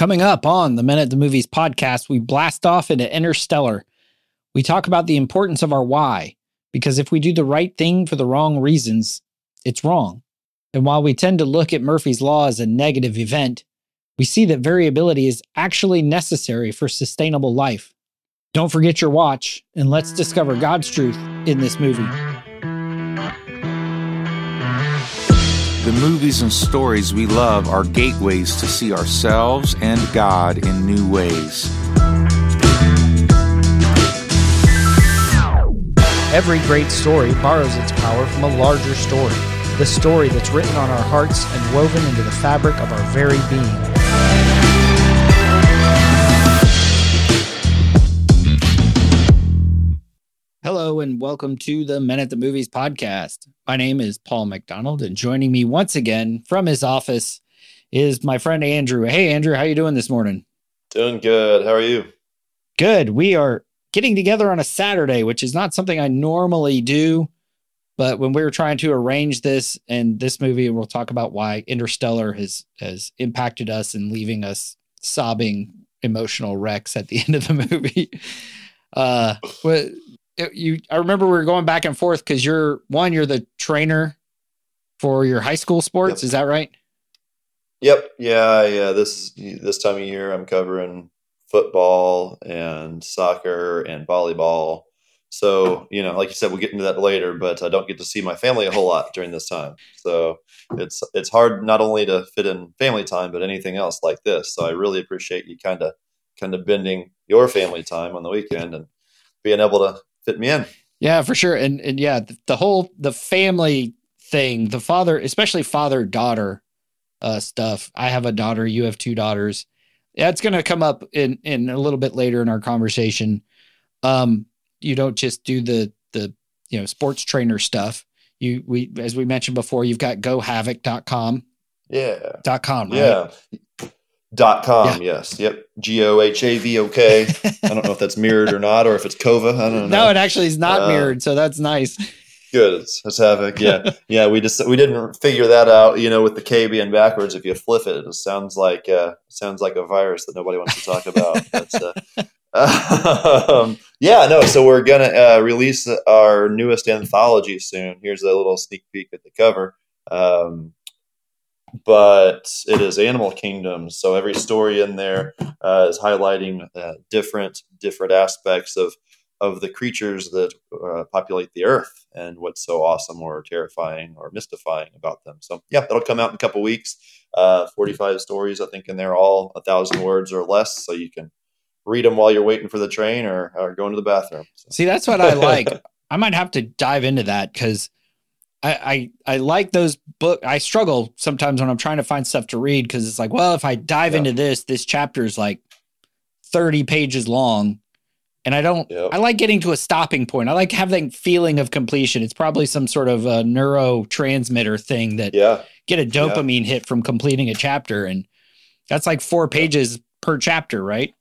Coming up on the Men at the Movies podcast, we blast off into Interstellar. We talk about the importance of our why, because if we do the right thing for the wrong reasons, it's wrong. And while we tend to look at Murphy's Law as a negative event, we see that variability is actually necessary for sustainable life. Don't forget your watch, and let's discover God's truth in this movie. The movies and stories we love are gateways to see ourselves and God in new ways. Every great story borrows its power from a larger story, the story that's written on our hearts and woven into the fabric of our very being. Hello and welcome to the Men at the Movies podcast. My name is Paul McDonald, and joining me once again from his office is my friend Andrew. Hey, Andrew, how you doing this morning? Doing good. How are you? Good. We are getting together on a Saturday, which is not something I normally do. But when we were trying to arrange this and this movie, and we'll talk about why Interstellar has has impacted us and leaving us sobbing emotional wrecks at the end of the movie. Uh, but you I remember we were going back and forth because you're one, you're the trainer for your high school sports. Yep. Is that right? Yep. Yeah. Yeah. This this time of year, I'm covering football and soccer and volleyball. So you know, like you said, we'll get into that later. But I don't get to see my family a whole lot during this time. So it's it's hard not only to fit in family time, but anything else like this. So I really appreciate you kind of kind of bending your family time on the weekend and being able to fit me in. Yeah, for sure. And and yeah, the, the whole the family thing, the father, especially father daughter uh, stuff. I have a daughter. You have two daughters. That's going to come up in in a little bit later in our conversation. Um, you don't just do the the you know sports trainer stuff. You we as we mentioned before, you've got gohavoc.com. Yeah. Dot com. Right? Yeah. Dot com, yeah. yes. Yep. G O H A V O K. I don't know if that's mirrored or not, or if it's Kova. I don't know. No, it actually is not uh, mirrored, so that's nice. Good. It's, it's Havoc. Yeah. yeah. We just we didn't figure that out, you know, with the K being backwards. If you flip it, it sounds like uh sounds like a virus that nobody wants to talk about. That's uh um, yeah, no. So we're gonna uh, release our newest anthology soon. Here's a little sneak peek at the cover. Um, but it is animal kingdoms. So every story in there uh, is highlighting uh, different different aspects of of the creatures that uh, populate the earth and what's so awesome or terrifying or mystifying about them. So yeah, that'll come out in a couple weeks. Uh, Forty five stories, I think, in there, all a thousand words or less, so you can read them while you're waiting for the train or, or going to the bathroom. So. See, that's what I like. I might have to dive into that because I, I, I like those book. I struggle sometimes when I'm trying to find stuff to read because it's like, well, if I dive into this, this chapter is like 30 pages long, and I don't. Yep. I like getting to a stopping point. I like having feeling of completion. It's probably some sort of a neurotransmitter thing that yeah. get a dopamine yeah. hit from completing a chapter, and that's like four pages yeah. per chapter, right?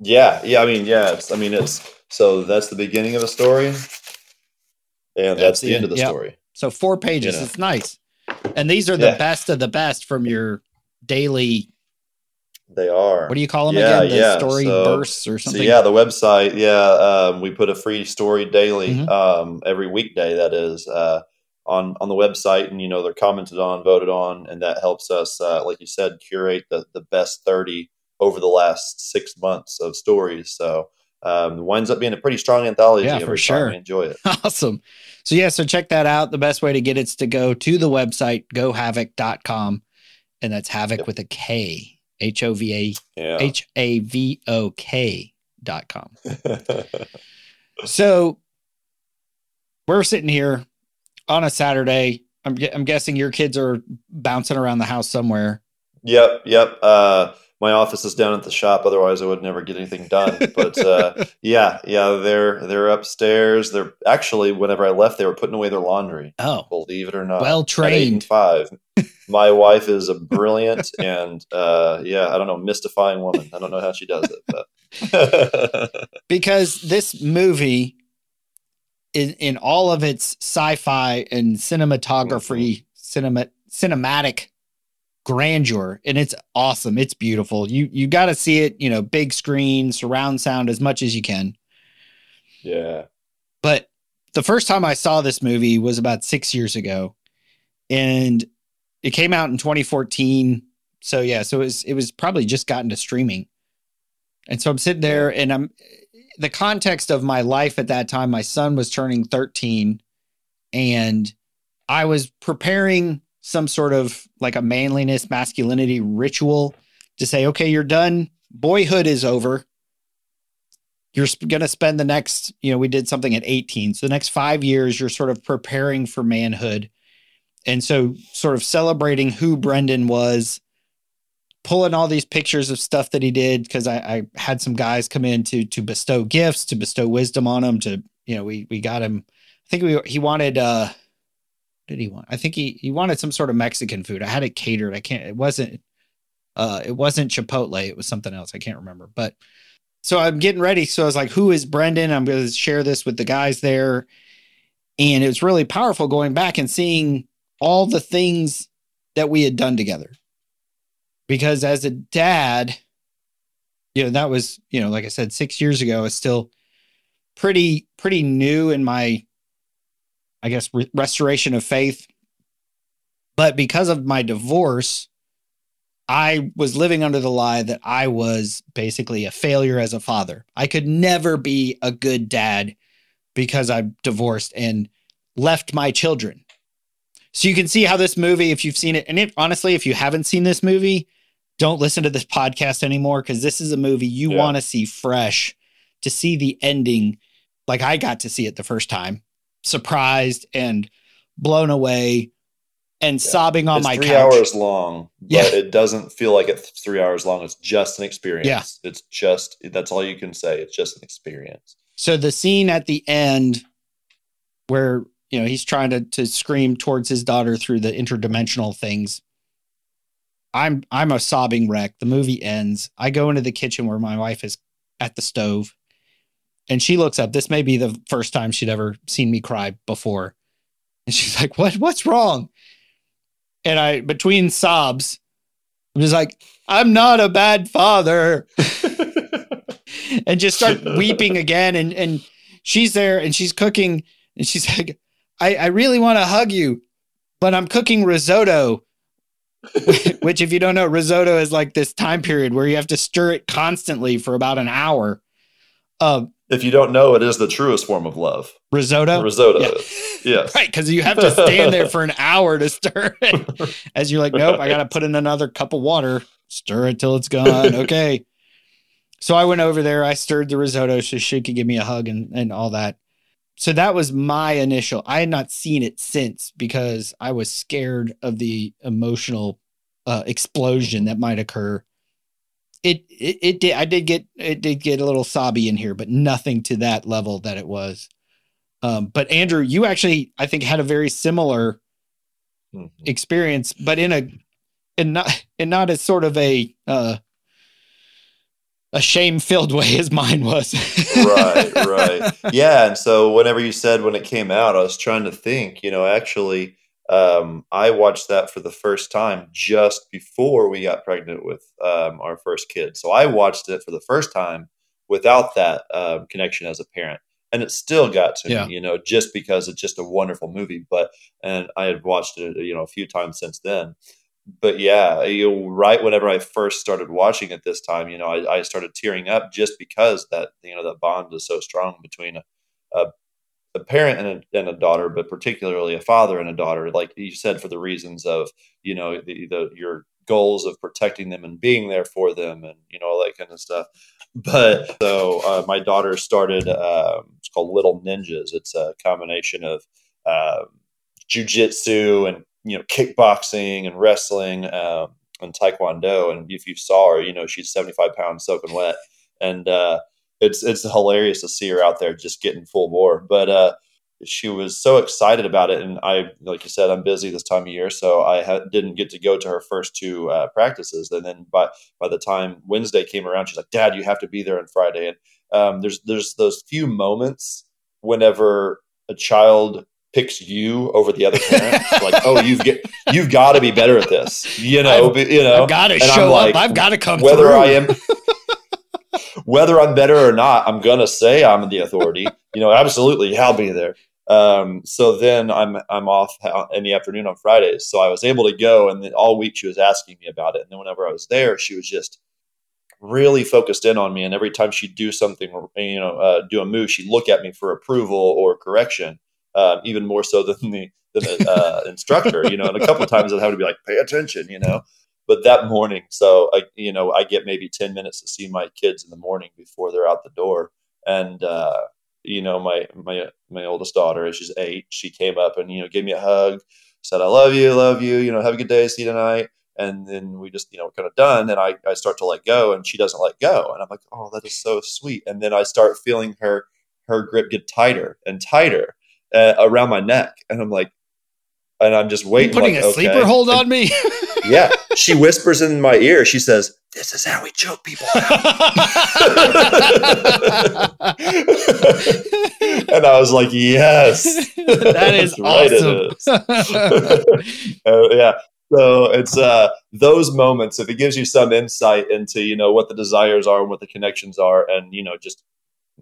Yeah, yeah. I mean, yeah. It's, I mean, it's so that's the beginning of a story and that's, that's the, end of the yep. story. So four pages. You know. It's nice. And these are the yeah. best of the best from your daily. They are. What do you call them yeah, again? The yeah. story so, bursts or something. So yeah, the website. Yeah, um, we put a free story daily mm-hmm. um, every weekday. That is uh, on on the website, and you know they're commented on, voted on, and that helps us, uh, like you said, curate the the best thirty over the last six months of stories. So um, winds up being a pretty strong anthology. Yeah, for sure. enjoy it. Awesome. So yeah, so check that out. The best way to get it's to go to the website, gohavoc.com. And that's havoc yep. with a K. H O V A H A V O K dot com. so we're sitting here on a Saturday. I'm I'm guessing your kids are bouncing around the house somewhere. Yep, yep. Uh, my office is down at the shop. Otherwise, I would never get anything done. But uh, yeah, yeah, they're they're upstairs. They're actually, whenever I left, they were putting away their laundry. Oh, believe it or not, well trained. Five. my wife is a brilliant and uh, yeah, I don't know, mystifying woman. I don't know how she does it, but because this movie, in in all of its sci-fi and cinematography, mm-hmm. cinema cinematic grandeur and it's awesome. It's beautiful. You you got to see it, you know, big screen, surround sound as much as you can. Yeah. But the first time I saw this movie was about 6 years ago and it came out in 2014. So yeah, so it was it was probably just gotten to streaming. And so I'm sitting there and I'm the context of my life at that time, my son was turning 13 and I was preparing some sort of like a manliness, masculinity ritual to say, okay, you're done. Boyhood is over. You're going to spend the next, you know, we did something at 18. So the next five years, you're sort of preparing for manhood. And so, sort of celebrating who Brendan was, pulling all these pictures of stuff that he did because I, I, had some guys come in to to bestow gifts, to bestow wisdom on him. To you know, we we got him. I think we he wanted. uh did he want? I think he he wanted some sort of Mexican food. I had it catered. I can't. It wasn't. Uh, it wasn't Chipotle. It was something else. I can't remember. But so I'm getting ready. So I was like, "Who is Brendan?" I'm going to share this with the guys there, and it was really powerful going back and seeing all the things that we had done together because as a dad, you know, that was, you know, like I said, six years ago, it's still pretty, pretty new in my, I guess, re- restoration of faith. But because of my divorce, I was living under the lie that I was basically a failure as a father. I could never be a good dad because I divorced and left my children. So you can see how this movie, if you've seen it, and it, honestly, if you haven't seen this movie, don't listen to this podcast anymore because this is a movie you yeah. want to see fresh to see the ending like I got to see it the first time, surprised and blown away and yeah. sobbing on it's my three couch. hours long, but yeah. it doesn't feel like it's three hours long. It's just an experience. Yeah. It's just, that's all you can say. It's just an experience. So the scene at the end where, you know, he's trying to, to scream towards his daughter through the interdimensional things I'm I'm a sobbing wreck. The movie ends. I go into the kitchen where my wife is at the stove and she looks up. This may be the first time she'd ever seen me cry before. And she's like, "What what's wrong?" And I between sobs, I'm just like, "I'm not a bad father." and just start weeping again and and she's there and she's cooking and she's like, "I I really want to hug you, but I'm cooking risotto." Which, if you don't know, risotto is like this time period where you have to stir it constantly for about an hour. Uh, if you don't know, it is the truest form of love. Risotto. Risotto. Yeah. Yes. right, because you have to stand there for an hour to stir it. As you're like, nope, I got to put in another cup of water, stir it till it's gone. Okay. so I went over there. I stirred the risotto so she could give me a hug and and all that so that was my initial i had not seen it since because i was scared of the emotional uh, explosion that might occur it, it it did i did get it did get a little sobby in here but nothing to that level that it was um, but andrew you actually i think had a very similar mm-hmm. experience but in a and not and not as sort of a uh a shame filled way as mine was. right, right. Yeah. And so whenever you said when it came out, I was trying to think, you know, actually, um, I watched that for the first time just before we got pregnant with um, our first kid. So I watched it for the first time without that um, connection as a parent. And it still got to yeah. me, you know, just because it's just a wonderful movie. But, and I had watched it, you know, a few times since then but yeah, you know, right whenever I first started watching it this time, you know, I, I, started tearing up just because that you know that bond is so strong between a, a, a parent and a, and a, daughter, but particularly a father and a daughter. Like you said, for the reasons of you know the, the your goals of protecting them and being there for them, and you know all that kind of stuff. But so uh, my daughter started. Um, it's called Little Ninjas. It's a combination of uh, jujitsu and you know kickboxing and wrestling um, and taekwondo. And if you saw her, you know she's seventy five pounds soaking wet, and uh, it's it's hilarious to see her out there just getting full bore. But uh, she was so excited about it, and I, like you said, I'm busy this time of year, so I ha- didn't get to go to her first two uh, practices. And then by by the time Wednesday came around, she's like, "Dad, you have to be there on Friday." And um, there's there's those few moments whenever a child picks you over the other parent. like, oh, you've get you've got to be better at this. You know, I've- you know. I've got to show like, up. I've got to come whether through. I am whether I'm better or not, I'm gonna say I'm the authority. you know, absolutely, I'll be there. Um, so then I'm I'm off in the afternoon on Fridays, so I was able to go, and all week she was asking me about it, and then whenever I was there, she was just really focused in on me, and every time she'd do something, you know, uh, do a move, she'd look at me for approval or correction, um, even more so than the than the uh, instructor, you know. And a couple of times I'd have to be like, "Pay attention," you know but that morning so i you know i get maybe 10 minutes to see my kids in the morning before they're out the door. And uh you know my my my oldest daughter she's eight she came up and you know gave me a hug said i love you love you you know have a good day see you tonight. And then we just you know kind of done and I, I start to let go and she doesn't let go. And i'm like oh that is so sweet. And then i start feeling her her grip get tighter and tighter uh, around my neck. And i'm like and i'm just waiting putting like, a okay. sleeper hold on me. yeah. She whispers in my ear. She says, This is how we choke people and I was like, Yes. that is right, awesome. is. Uh, yeah. So it's uh, those moments, if it gives you some insight into, you know, what the desires are and what the connections are, and, you know, just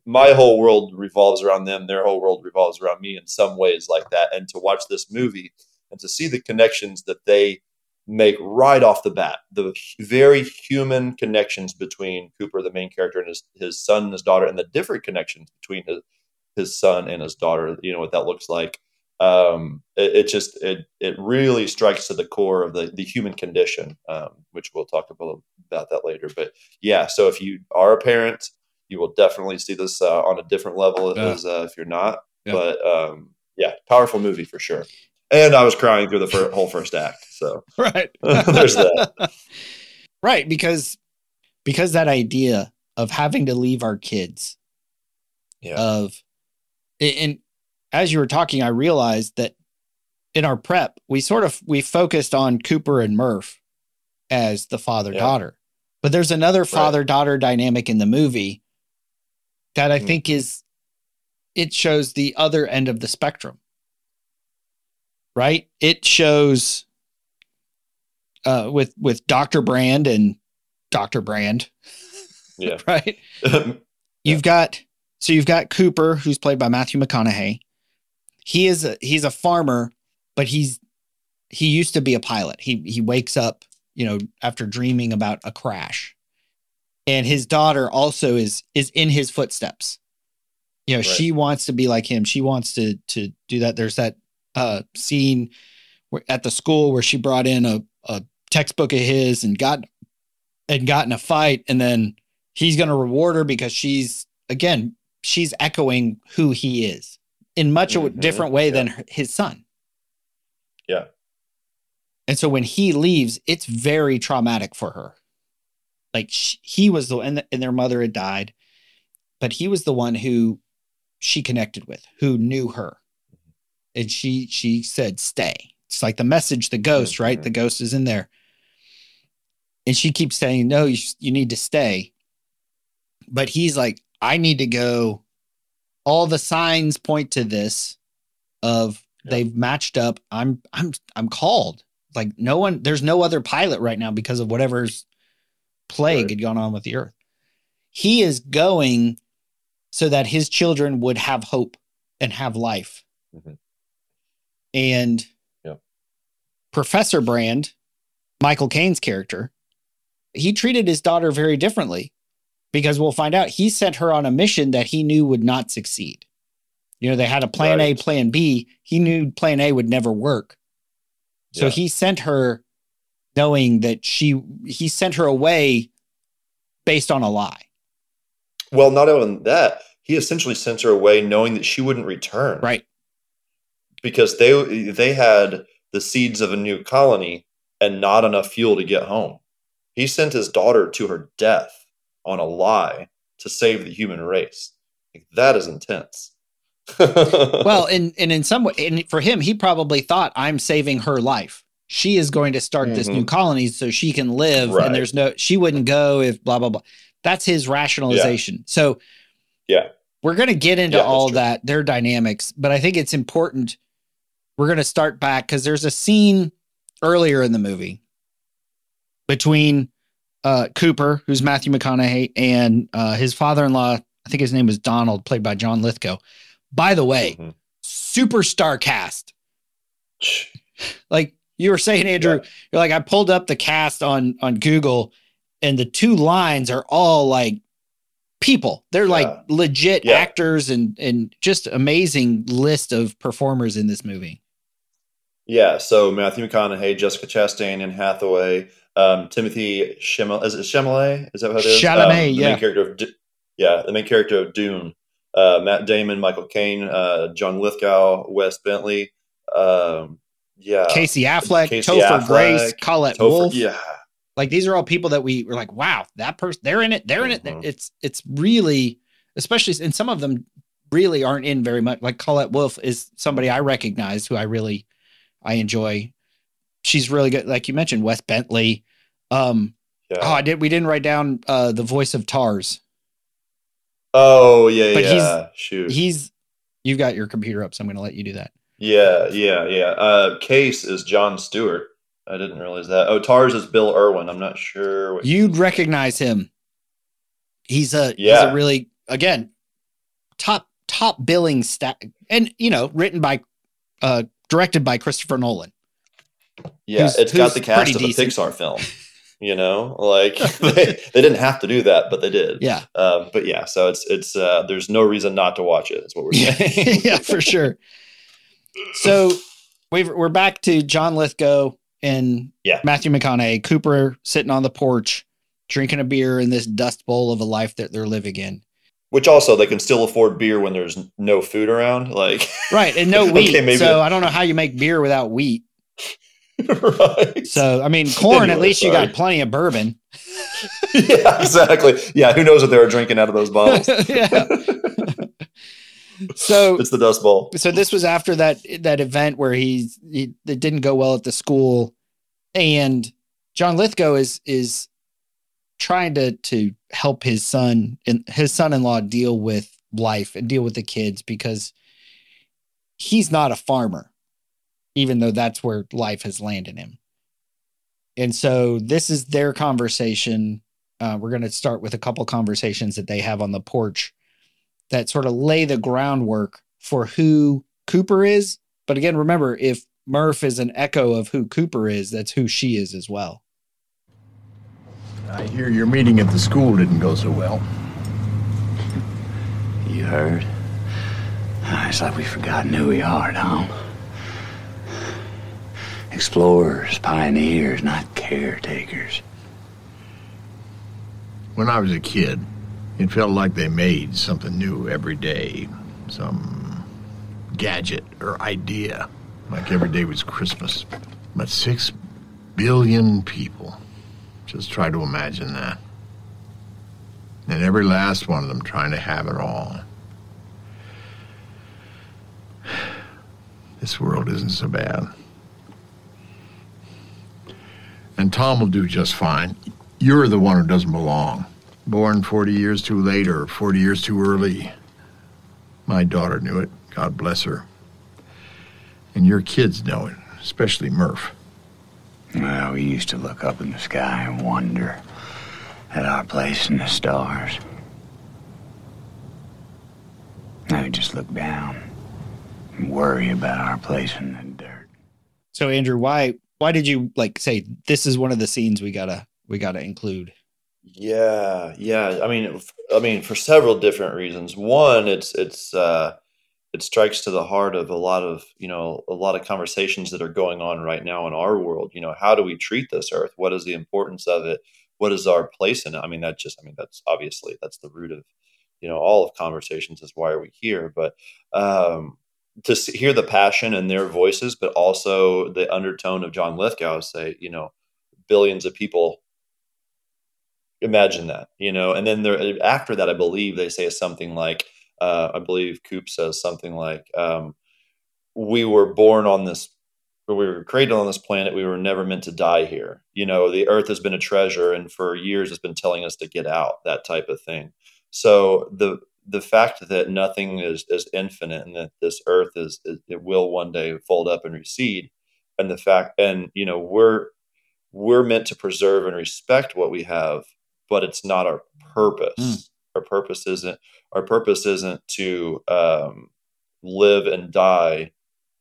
my whole world revolves around them, their whole world revolves around me in some ways like that. And to watch this movie and to see the connections that they make right off the bat, the very human connections between Cooper, the main character, and his, his son and his daughter, and the different connections between his, his son and his daughter, you know, what that looks like um, it, it just it it really strikes to the core of the the human condition, um, which we'll talk about about that later. But yeah, so if you are a parent, you will definitely see this uh, on a different level Yeah. as uh, if you're not. Yeah. But um, yeah, powerful movie for sure. And I was crying through the fir- whole first act. So right. There's that. Right, because because that idea of having to leave our kids yeah, of and as you were talking, I realized that in our prep, we sort of we focused on Cooper and Murph as the father daughter. But there's another father daughter dynamic in the movie that I Mhm. think is it shows the other end of the spectrum. Right? It shows uh with with Dr. Brand and Dr. Brand, yeah. right? You've got so you've got Cooper, who's played by Matthew McConaughey. He is a he's a farmer, but he's he used to be a pilot. He he wakes up, you know, after dreaming about a crash. And his daughter also is is in his footsteps. You know, Right. she wants to be like him. She wants to to do that. There's that uh scene where, at the school where she brought in a textbook of his and got and got in a fight. And then he's going to reward her because she's again she's echoing who he is in much a Mhm, different way yeah. than his son. Yeah. and so when he leaves it's very traumatic for her. Like sh he was the and, and their mother had died but he was the one who she connected with who knew her. And she she said stay. It's like the message the ghost right? Mhm. the ghost is in there and she keeps saying no you, you need to stay but he's like i need to go all the signs point to this of Yeah. they've matched up i'm i'm i'm called like no one there's no other pilot right now because of whatever's plague Right. had gone on with the earth he is going so that his children would have hope and have life Mhm. and Yeah. professor brand michael caine's character he treated his daughter very differently because we'll find out he sent her on a mission that he knew would not succeed. You know, they had a plan A, plan B. He knew plan A would never work. So Yeah. he sent her knowing that she, he sent her away based on a lie. Well, not only that, he essentially sent her away knowing that she wouldn't return. Right. because they they had the seeds of a new colony and not enough fuel to get home. He sent his daughter to her death on a lie to save the human race. Like, that is intense. Well, and, and in some way, and for him, he probably thought, I'm saving her life. She is going to start this Mhm. new colony so she can live. Right. And there's no, she wouldn't go if blah, blah, blah. That's his rationalization. So, Yeah. we're going to get into Yeah, all that, their dynamics, but I think it's important we're going to start back because there's a scene earlier in the movie between uh, Cooper, who's Matthew McConaughey, and uh, his father-in-law. I think his name was Donald, played by John Lithgow. By the way, Mhm. superstar cast. Like you were saying, Andrew, Yeah. you're like I pulled up the cast on on Google, and the two lines are all like people. They're like Yeah. legit Yeah. actors and and just amazing list of performers in this movie. Yeah, so Matthew McConaughey, Jessica Chastain, Anne Hathaway, um, Timothy Chalamet. Is it Chalamet? Is that what it is? Chalamet, Um, the yeah. main character of D- yeah, the main character of Dune. Uh, Matt Damon, Michael Caine, uh, John Lithgow, Wes Bentley. Um, yeah, Casey Affleck, Casey Topher Affleck, Grace, Collette Topher- Wolfe. Yeah, Like these are all people that we were like, wow, that person, they're in it, they're in it. Mhm. It's it's really, especially, and some of them really aren't in very much. Like Collette Wolfe is somebody I recognize who I really, I enjoy. She's really good. Like you mentioned, Wes Bentley. Um, yeah. oh, I did. We didn't write down uh the voice of Tars. Oh yeah, But yeah. Shoot. He's. You've got your computer up, so I'm going to let you do that. yeah, yeah, yeah. Uh, Case is John Stewart. I didn't realize that. Oh, Tars is Bill Irwin. I'm not sure. What, You'd recognize him. He's a he's Yeah. a really again top top billing stat and you know written by uh directed by Christopher Nolan. Yeah, who's- it's got the cast of a decent. Pixar film. You know, like they, they didn't have to do that, but they did. Yeah. Um, but yeah, so it's it's uh, there's no reason not to watch it. Is what we're Yeah, saying. yeah, for sure. So we've, we're back to John Lithgow and Yeah. Matthew McConaughey, Cooper sitting on the porch, drinking a beer in this dust bowl of a life that they're living in. Which also they can still afford beer when there's no food around. Like Right. And no Okay, wheat. maybe- so I don't know how you make beer without wheat. Right. So, I mean, corn, at Anyway, least you got plenty of bourbon. yeah, exactly. Yeah, who knows what they were drinking out of those bottles? yeah. So, it's the Dust Bowl. so this was after that that event where he's he it didn't go well at the school, and John Lithgow is is trying to to help his son and his son-in-law deal with life and deal with the kids because he's not a farmer, even though that's where life has landed him. And so this is their conversation. Uh, we're going to start with a couple conversations that they have on the porch that sort of lay the groundwork for who Cooper is. But again, remember, if Murph is an echo of who Cooper is, that's who she is as well. I hear your meeting at the school didn't go so well. You heard? It's like we've forgotten who we are, Tom. Explorers, pioneers, not caretakers. When I was a kid, it felt like they made something new every day. Some gadget or idea. Like every day was Christmas. But six billion people. Just try to imagine that. And every last one of them trying to have it all. This world isn't so bad. And Tom will do just fine. You're the one who doesn't belong. Born 40 years too late or 40 years too early. My daughter knew it. God bless her. And your kids know it, especially Murph. Well, we used to look up in the sky and wonder at our place in the stars. Now we just look down and worry about our place in the dirt. So Andrew, why why did you like say this is one of the scenes we gotta we gotta include? Yeah, yeah. I mean, I mean, for several different reasons. One, it's it's uh, it strikes to the heart of a lot of you know a lot of conversations that are going on right now in our world. You know, how do we treat this earth? What is the importance of it? What is our place in it? I mean, that just I mean that's obviously that's the root of you know all of conversations is why are we here? But um, to hear the passion in their voices, but also the undertone of John Lithgow say, you know, billions of people imagine that you know? And then there after that i believe they say something like uh, i believe coop says something like um, we were born on this we were created on this planet. We were never meant to die here. You know the earth has been a treasure and for years it's been telling us to get out that type of thing. So the the fact that nothing is, is infinite and that this earth is, is it will one day fold up and recede and the fact and you know we're we're meant to preserve and respect what we have but it's not our purpose. Mm. our purpose isn't our purpose isn't to um, live and die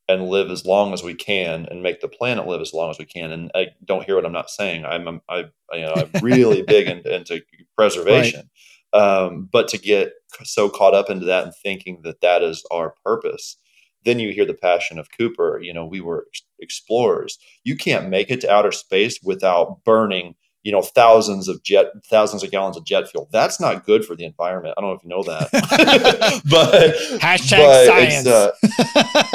and live as long as we can and make the planet live as long as we can. And i don't hear what i'm not saying. I'm, I'm i you know i'm really big into, into preservation um, but to get so caught up into that and thinking that that is our purpose then you hear the passion of cooper. You know we were ex- explorers. You can't make it to outer space without burning you know thousands of jet thousands of gallons of jet fuel that's not good for the environment i don't know if you know that but Hashtag but science. uh,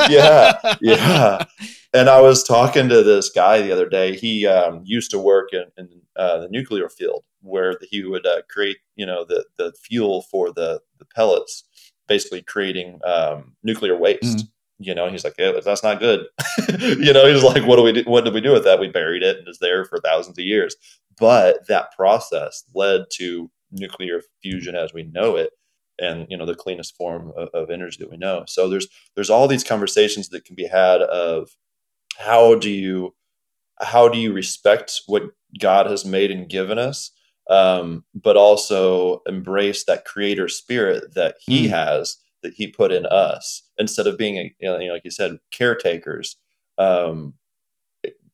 yeah, yeah. And I was talking to this guy the other day. He um, used to work in, in uh, the nuclear field where he would uh, create, you know, the the fuel for the the pellets, basically creating um, nuclear waste. Mhm. You know, he's like, yeah, that's not good. you know, he's like, what do we do? What did we do with that? We buried it and it's there for thousands of years. But that process led to nuclear fusion as we know it and you know the cleanest form of, of energy that we know so there's there's all these conversations that can be had of how do you how do you respect what god has made and given us um, but also embrace that creator spirit that he Mm. has that he put in us instead of being you know, like you said caretakers um,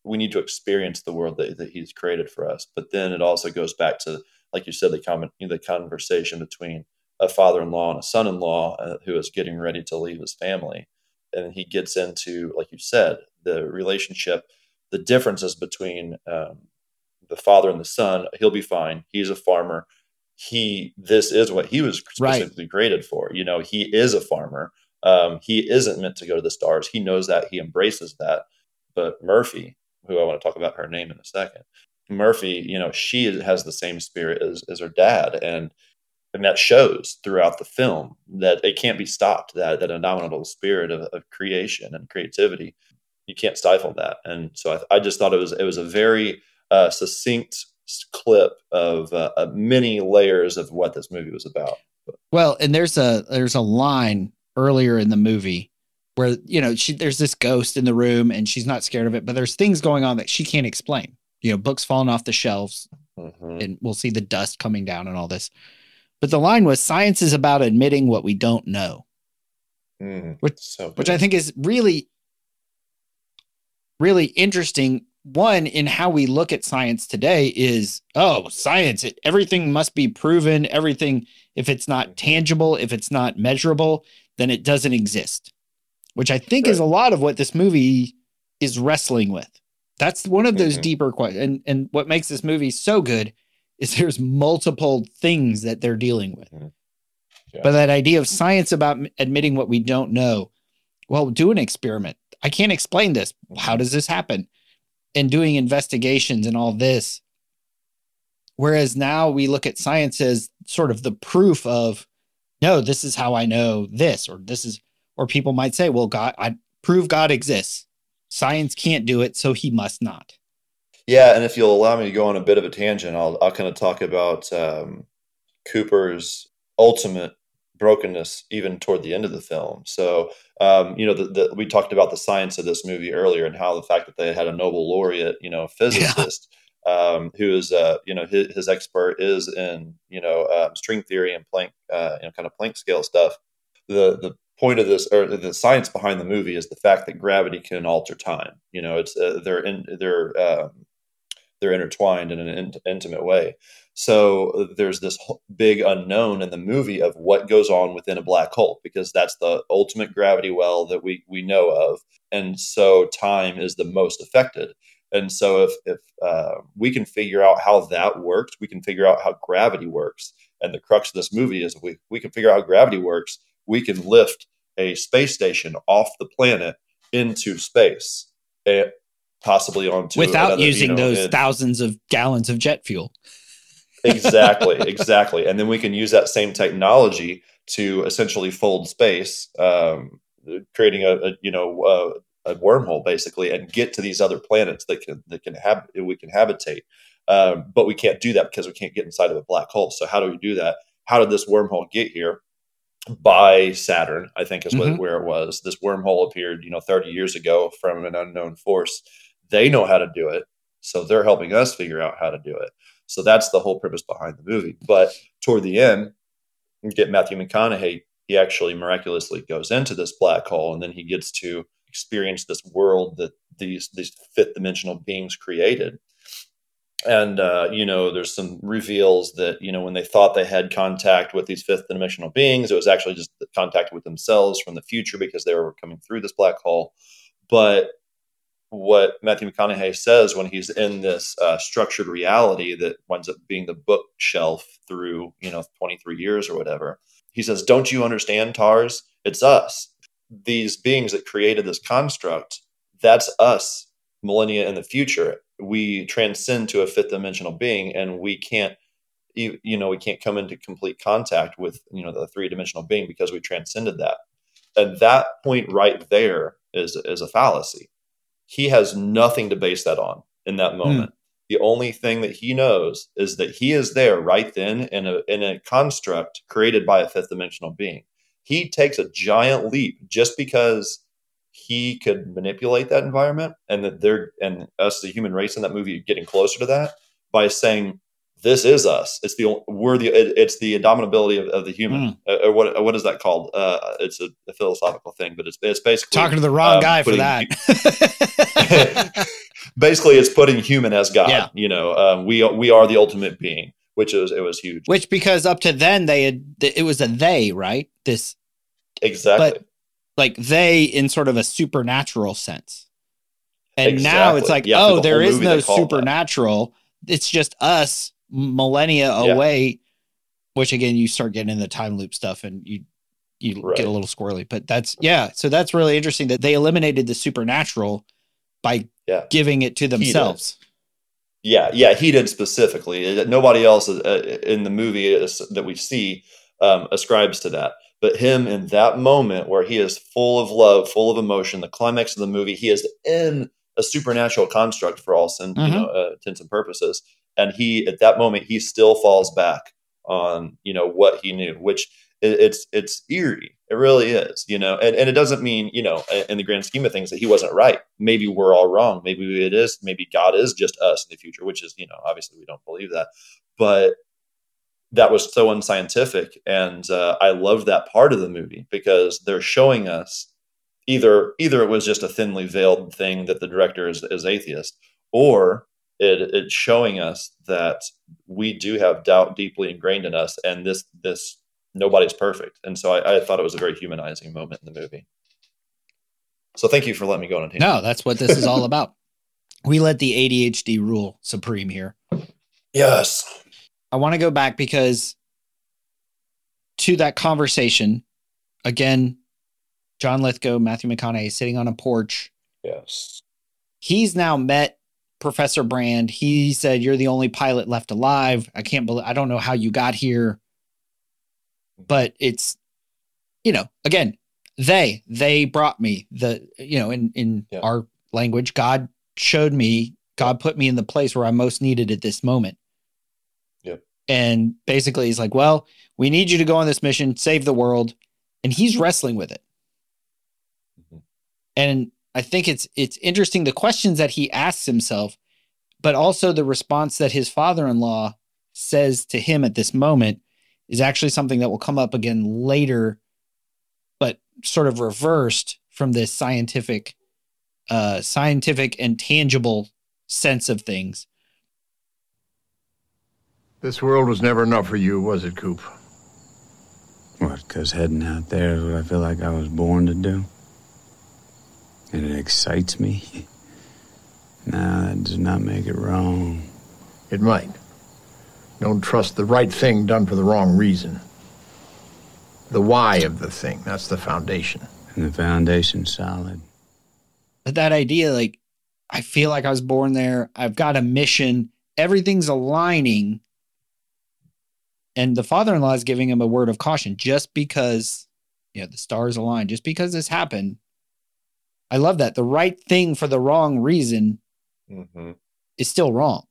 we need to experience the world that, that he's created for us. But then it also goes back to like you said the comment the conversation between a father-in-law and a son-in-law uh, who is getting ready to leave his family. And he gets into like you said the relationship the differences between um, the father and the son. He'll be fine. He's a farmer he this is what he was Right. specifically created for. You know he is a farmer. Um, he isn't meant to go to the stars. He knows that. He embraces that. But murphy who i want to talk about her name in a second murphy you know she has the same spirit as, as her dad. And and that shows throughout the film that it can't be stopped that that indomitable spirit of, of creation and creativity. You can't stifle that. And so i, I just thought it was it was a very uh, succinct clip of uh, uh, many layers of what this movie was about Well, and there's a there's a line earlier in the movie where you know she there's this ghost in the room and she's not scared of it, but there's things going on that she can't explain. You know, books falling off the shelves, Mhm. and we'll see the dust coming down and all this. But the line was science is about admitting what we don't know, Mhm. Which- so which. I think is really really interesting one in how we look at science today is oh science it, everything must be proven. Everything if it's not tangible if it's not measurable then it doesn't exist which i think is a lot of what this movie is wrestling with. That's one of those Mhm. deeper questions and, and what makes this movie so good is there's multiple things that they're dealing with. Mhm. Yeah. but that idea of science about admitting what we don't know well do an experiment. I can't explain this. How does this happen and doing investigations and all this. Whereas now we look at science as sort of the proof of no this is how i know this or this is or people might say well god i prove god exists. Science can't do it so he must not. Yeah, and if you'll allow me to go on a bit of a tangent, I'll I'll kind of talk about um, Cooper's ultimate brokenness even toward the end of the film. So, um, you know, the, the, we talked about the science of this movie earlier and how the fact that they had a Nobel laureate, you know, physicist um, who is, uh, you know, his, his expert is in, you know, um, string theory and Planck, uh, you know, kind of Planck scale stuff. The the point of this or the science behind the movie is the fact that gravity can alter time. You know, it's uh, they're in they're um, they're intertwined in an in- intimate way. So there's this big unknown in the movie of what goes on within a black hole because that's the ultimate gravity well that we we know of, and so time is the most affected. And so if if uh, we can figure out how that works, we can figure out how gravity works. And the crux of this movie is if we we can figure out how gravity works, we can lift a space station off the planet into space. eh, possibly onto without another, you using know, those and- thousands of gallons of jet fuel exactly exactly and then we can use that same technology to essentially fold space um, creating a, a you know uh, a wormhole basically and get to these other planets that can that can have we can habitate um, but we can't do that because we can't get inside of a black hole so how do we do that how did this wormhole get here by Saturn, I think is what, Mhm. where it was. This wormhole appeared, you know, 30 years ago from an unknown force. They know how to do it, so they're helping us figure out how to do it. So that's the whole purpose behind the movie. But toward the end, you get Matthew McConaughey. He actually miraculously goes into this black hole, and then he gets to experience this world that these these fifth dimensional beings created. And uh, you know, there's some reveals that you know when they thought they had contact with these fifth dimensional beings, it was actually just contact with themselves from the future because they were coming through this black hole. But what Matthew McConaughey says when he's in this uh, structured reality that winds up being the bookshelf through you know 23 years or whatever, he says, "Don't you understand, Tars? It's us. These beings that created this construct. That's us, millennia in the future. We transcend to a fifth dimensional being, and we can't." You, know we can't come into complete contact with you know the three dimensional being because we transcended that and that point right there is is a fallacy he has nothing to base that on in that hmm. moment. The only thing that he knows is that he is there right then in a in a construct created by a fifth dimensional being. He takes a giant leap just because he could manipulate that environment and that they're and us the human race in that movie getting closer to that by saying this is us. It's the we're the it- it's the indomitability of, of the human. Uh, or what what is that called? Uh, it's a, a philosophical thing, but it's it's basically Talking to the wrong um, guy for that. basically it's putting human as god Yeah. you know um, we we are the ultimate being which is it was huge Which because up to then they had it was a they, right? This exactly but- like they in sort of a supernatural sense. And now it's like, Yeah, oh, the there is no it that. supernatural. It's just us millennia Yeah. away, which again you start getting in the time loop stuff and you you Right. get a little squirrely. But that's yeah, so that's really interesting that they eliminated the supernatural by Yeah. giving it to themselves. yeah yeah he did specifically Uh, nobody else uh, in the movie is, that we see um, ascribes to that but him in that moment where he is full of love full of emotion the climax of the movie he is in a supernatural construct for all sin, you Mhm. know uh, intents and purposes and he at that moment he still falls back on you know what he knew which it's it's eerie. It really is you know and, and it doesn't mean you know in the grand scheme of things that he wasn't right. Maybe we're all wrong. Maybe it is maybe god is just us in the future which is you know obviously we don't believe that. But that was so unscientific and uh, i love that part of the movie because they're showing us either either it was just a thinly veiled thing that the director is, is atheist or it, it's showing us that we do have doubt deeply ingrained in us and this this nobody's perfect and so I, I thought it was a very humanizing moment in the movie so thank you for letting me go on tangent. No, that's what this is all about. We let the ADHD rule supreme here. yes I want to go back because to that conversation, again, John Lithgow, Matthew McConaughey sitting on a porch. yes He's now met Professor Brand. He said, You're the only pilot left alive. I can't believe, I don't know how you got here. But it's, you know, again, they, they brought me the, you know, in, in Yeah. our language, God showed me, God put me in the place where I'm most needed at this moment. Yeah. And basically, he's like, Well, we need you to go on this mission, save the world. And he's wrestling with it. Mhm. And I think it's it's interesting the questions that he asks himself, but also the response that his father-in-law says to him at this moment is actually something that will come up again later, but sort of reversed from this scientific, uh, scientific and tangible sense of things. This world was never enough for you, was it, Coop? What, because heading out there is what I feel like I was born to do? And it excites me? no, that does not make it wrong. It might. Don't trust the right thing done for the wrong reason. The why of the thing, that's the foundation. And the foundation's solid. But that idea, like, I feel like I was born there. I've got a mission. Everything's aligning. And the father in law is giving him a word of caution just because, you know, the stars align, just because this happened. I love that. The right thing for the wrong reason hmm is still wrong.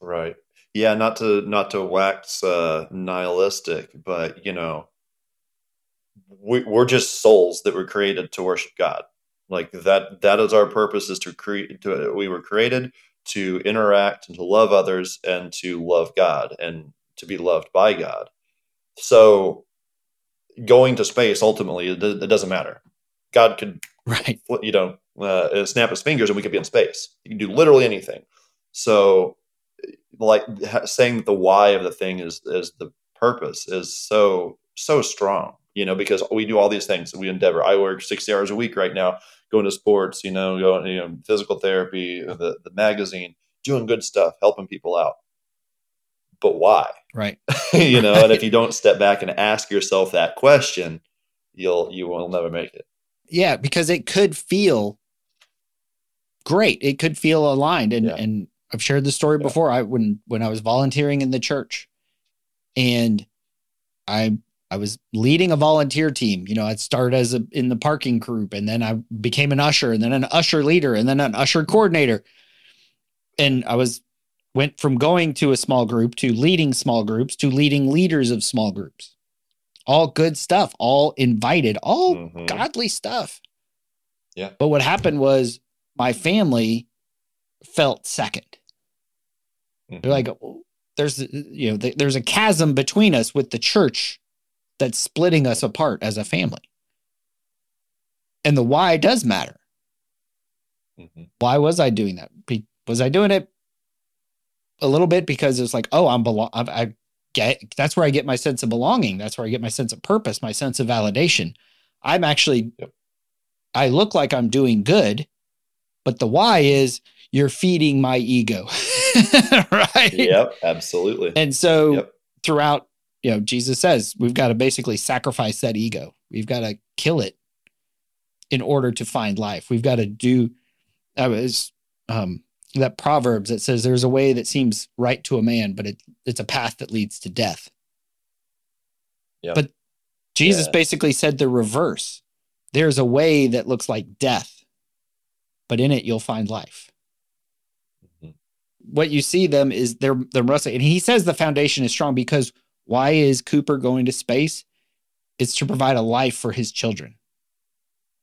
Right. Yeah, not to not to wax uh, nihilistic, but you know, we, we're just souls that were created to worship God. Like that, that is our purpose is to create, to, we were created to interact and to love others and to love God and to be loved by God. So going to space ultimately, it, it doesn't matter. God could, Right. you know, uh, snap his fingers and we could be in space. You can do literally anything. So, like saying that the why of the thing is is the purpose is so so strong. You know, because we do all these things. We endeavor. I work sixty hours a week right now, going to sports. You know, going you know physical therapy, the the magazine, doing good stuff, helping people out. But why? Right. you know, and if you don't step back and ask yourself that question, you'll you will never make it. Yeah, because it could feel great. It could feel aligned. And Yeah. and I've shared the story Yeah. before. I when when I was volunteering in the church and I I was leading a volunteer team. You know, I'd start as a in the parking group and then I became an usher and then an usher leader and then an usher coordinator. And I was went from going to a small group to leading small groups to leading leaders of small groups. All good stuff, all invited, all Mhm. godly stuff. Yeah. But what happened was my family felt second. Mhm. They're like, "Oh, there's you know, th- there's a chasm between us with the church that's splitting us apart as a family. And the why does matter. Mhm. Why was I doing that? Be- was I doing it a little bit because it's like, oh, I'm belong. I get that's where I get my sense of belonging. That's where I get my sense of purpose, my sense of validation. I'm actually, Yep. I look like I'm doing good, but the why is you're feeding my ego, right? Yep, absolutely. And so Yep. throughout, you know, Jesus says we've got to basically sacrifice that ego. We've got to kill it in order to find life. We've got to do I was um that proverbs that says there's a way that seems right to a man, but it it's a path that leads to death. Yep. But Jesus Yeah. basically said the reverse. There's a way that looks like death, but in it you'll find life Mhm. what you see them is they're they're wrestling. And he says the foundation is strong because why is Cooper going to space? It's to provide a life for his children.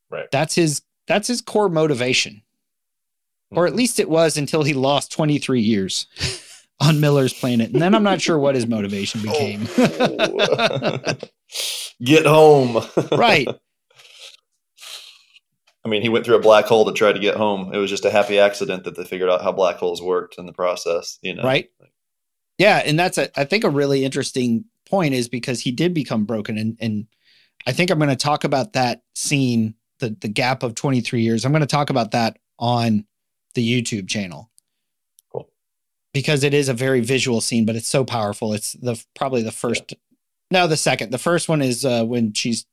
Right. That's his that's his core motivation. Or at Mhm. least it was until he lost 23 years on Miller's planet. And then I'm not sure what his motivation became. Oh. Get home. right. I mean, he went through a black hole to try to get home. It was just a happy accident that they figured out how black holes worked in the process. You know, Right. Yeah, and that's a I think a really interesting point is because he did become broken and and I think I'm going to talk about that scene the the gap of 23 years. I'm going to talk about that on the YouTube channel. Cool. Because it is a very visual scene but it's so powerful. It's the probably the first no, the second. The first one is uh, when she's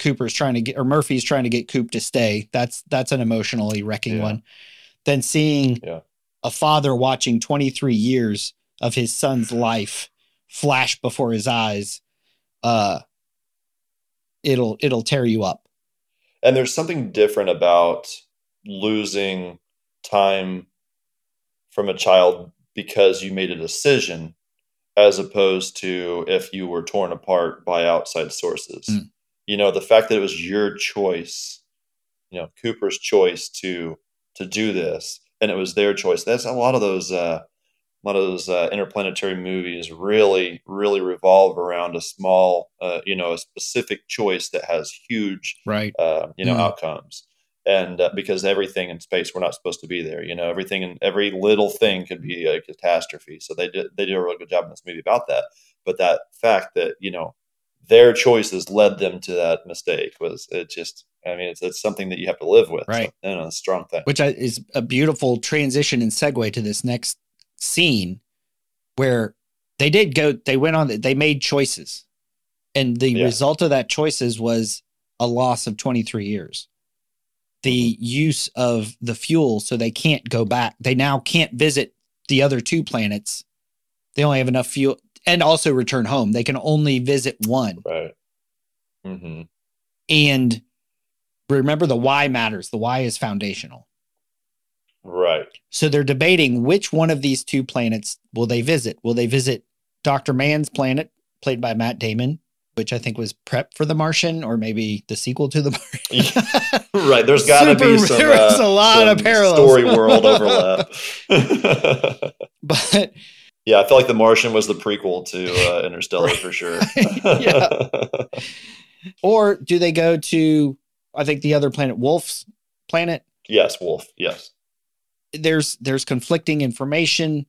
Cooper's trying to get or Murphy's trying to get Coop to stay. That's that's an emotionally wrecking Yeah. one. Then seeing Yeah. a father watching 23 years of his son's life flash before his eyes, uh, it'll it'll tear you up. And there's something different about losing time from a child because you made a decision as opposed to if you were torn apart by outside sources. Mm. You know, the fact that it was your choice, you know, Cooper's choice to to do this and it was their choice. That's a lot of those uh a lot of those uh, interplanetary movies really, really revolve around a small, uh, you know, a specific choice that has huge Right. uh, you know Mm. outcomes and uh, because everything in space we're not supposed to be there you know everything and every little thing could be a catastrophe so they did they did a really good job in this movie about that but that fact that you know their choices led them to that mistake was it just i mean it's, it's something that you have to live with Right. so, it's a strong thing Which is a beautiful transition and segue to this next scene where they did go, they went on, they made choices. And the Yeah. result of that choices was a loss of 23 years. The use of the fuel so they can't go back. They now can't visit the other two planets. They only have enough fuel and also return home. They can only visit one. right Mm-hmm. And remember, the why matters. The why is foundational. right So they're debating which one of these two planets will they visit? Will they visit Dr. Mann's planet, played by Matt Damon, which I think was Prep for the Martian, or maybe the sequel to the Martian. right. There's got to be some. there's uh, a lot of parallels. Story world overlap. but yeah, I feel like The Martian was the prequel to uh, Interstellar for sure. Yeah. or do they go to I think the other planet, Wolf's planet? yes, Wolf. Yes. There's there's conflicting information,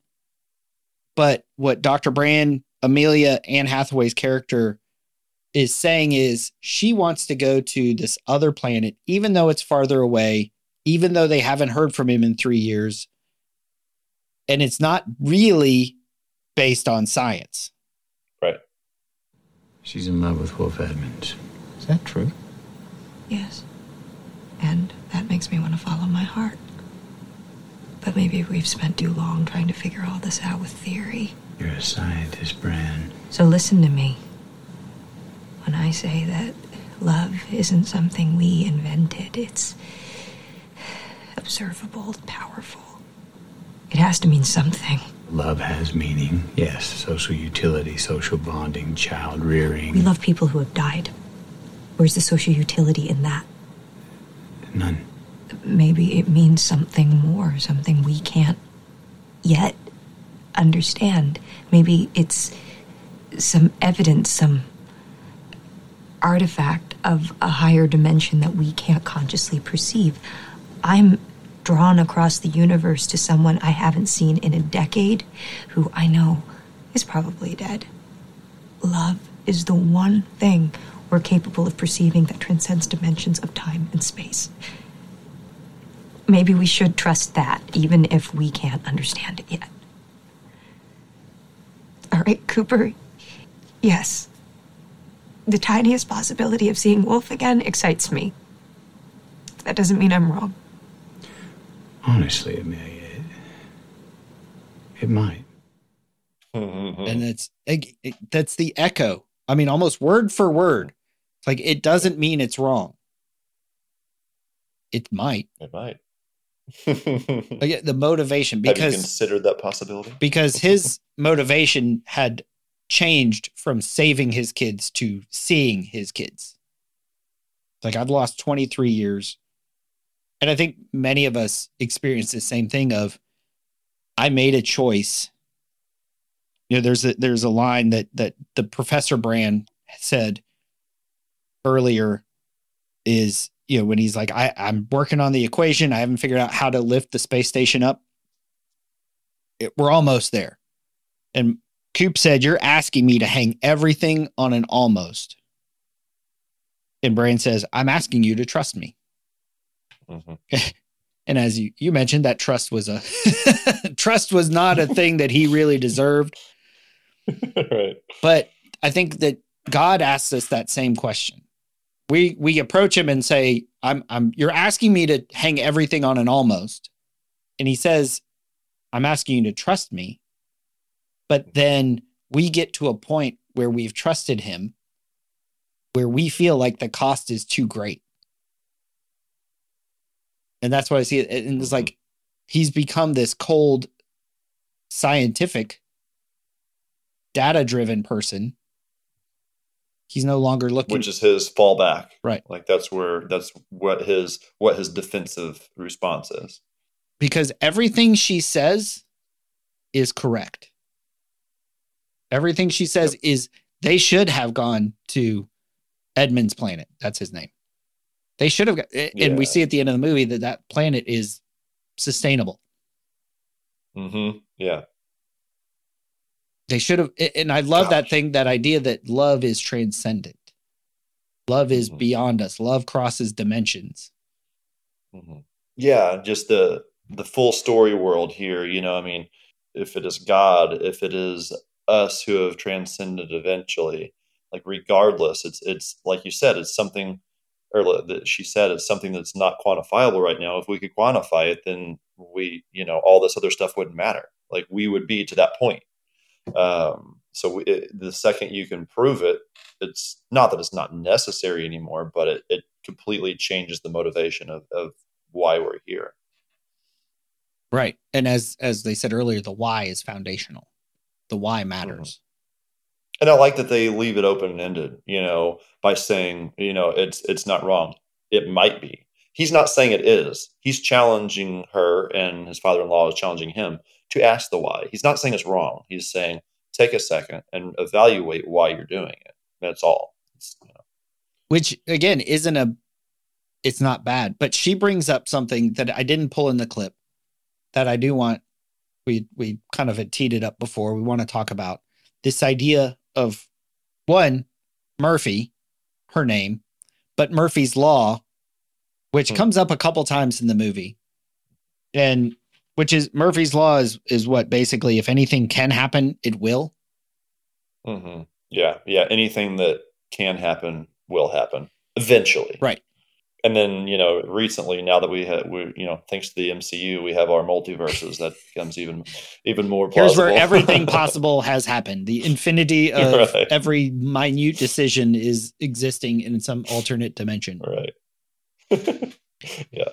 but what Dr. Brand, Amelia, Anne Hathaway's character is saying is she wants to go to this other planet, even though it's farther away, even though they haven't heard from him in three years. And it's not really based on science. Right. She's in love with Wolf Edmunds. Is that true? Yes. And that makes me want to follow my heart. But maybe we've spent too long trying to figure all this out with theory. You're a scientist, Brand. So listen to me. When I say that love isn't something we invented, it's observable, powerful. It has to mean something. Love has meaning. Yes, social utility, social bonding, child rearing. We love people who have died. Where's the social utility in that? None. Maybe it means something more, something we can't yet understand. Maybe it's some evidence, some artifact of a higher dimension that we can't consciously perceive. I'm drawn across the universe to someone I haven't seen in a decade who I know is probably dead. Love is the one thing we're capable of perceiving that transcends dimensions of time and space. Maybe we should trust that, even if we can't understand it yet. All right, Cooper. Yes. The tiniest possibility of seeing Wolf again excites me. That doesn't mean I'm wrong. Honestly, Amelia, it, eh? it might. And it's it- it- that's the echo i mean almost word for word it's like it doesn't mean it's wrong it might it might. Like, yeah, the motivation Have you because considered that possibility? because his motivation had changed from saving his kids to seeing his kids. Like i've lost 23 years and i think many of us experience the same thing of i made a choice. You know there's a there's a line that that the professor brand said earlier is you know when he's like i i'm working on the equation. I haven't figured out how to lift the space station up. It, we're almost there. And coop said you're asking me to hang everything on an almost and brand says i'm asking you to trust me Mhm. and as you, you mentioned that trust was a trust was not a thing that he really deserved right. but I think that God asks us that same question. We we approach him and say, "I'm I'm you're asking me to hang everything on an almost," and he says, "I'm asking you to trust me." But then we get to a point where we've trusted him, where we feel like the cost is too great, and that's why I see it. And it's mm-hmm. like he's become this cold, scientific data driven person he's no longer looking Which is his fallback. Right. Like that's where that's what his what his defensive response is. because everything she says is correct everything she says is they should have gone to edmund's planet. That's his name. They should have got, and we see at the end of the movie that that planet is sustainable. Mm-hmm. Yeah. they should have and i love that thing that idea that love is transcendent. Love is Mhm. beyond us. Love crosses dimensions. Hmm Yeah, just the the full story world here. You know, I mean, if it is God, if it is us who have transcended eventually, like regardless, it's it's like you said, it's something, or that she said, it's something that's not quantifiable right now. If we could quantify it, then we, you know, all this other stuff wouldn't matter. Like we would be to that point. Um, so we, it, the second you can prove it, it's not that it's not necessary anymore, but it, it completely changes the motivation of, of why we're here. Right. And as as they said earlier, the why is foundational. The why mm-hmm. matters. And I like that they leave it open ended, you know, by saying, you know, it's it's not wrong. It might be. He's not saying it is. He's challenging her, and his father-in-law is challenging him to ask the why. He's not saying it's wrong. He's saying take a second and evaluate why you're doing it. That's all. You know. Which again isn't a it's not bad, but she brings up something that I didn't pull in the clip that I do want we we kind of had teed it up before. We want to talk about this idea of one Murphy, her name, but Murphy's Law, which Hmm. comes up a couple times in the movie, and which is Murphy's Law is is what basically if anything can happen, it will. hmm Yeah, yeah. Anything that can happen will happen eventually. Right. And then you know, recently, now that we have, we you know, thanks to the MCU, we have our multiverses. That becomes even even more. Here's where everything possible has happened. The infinity of Right. every minute decision is existing in some alternate dimension. right. yeah.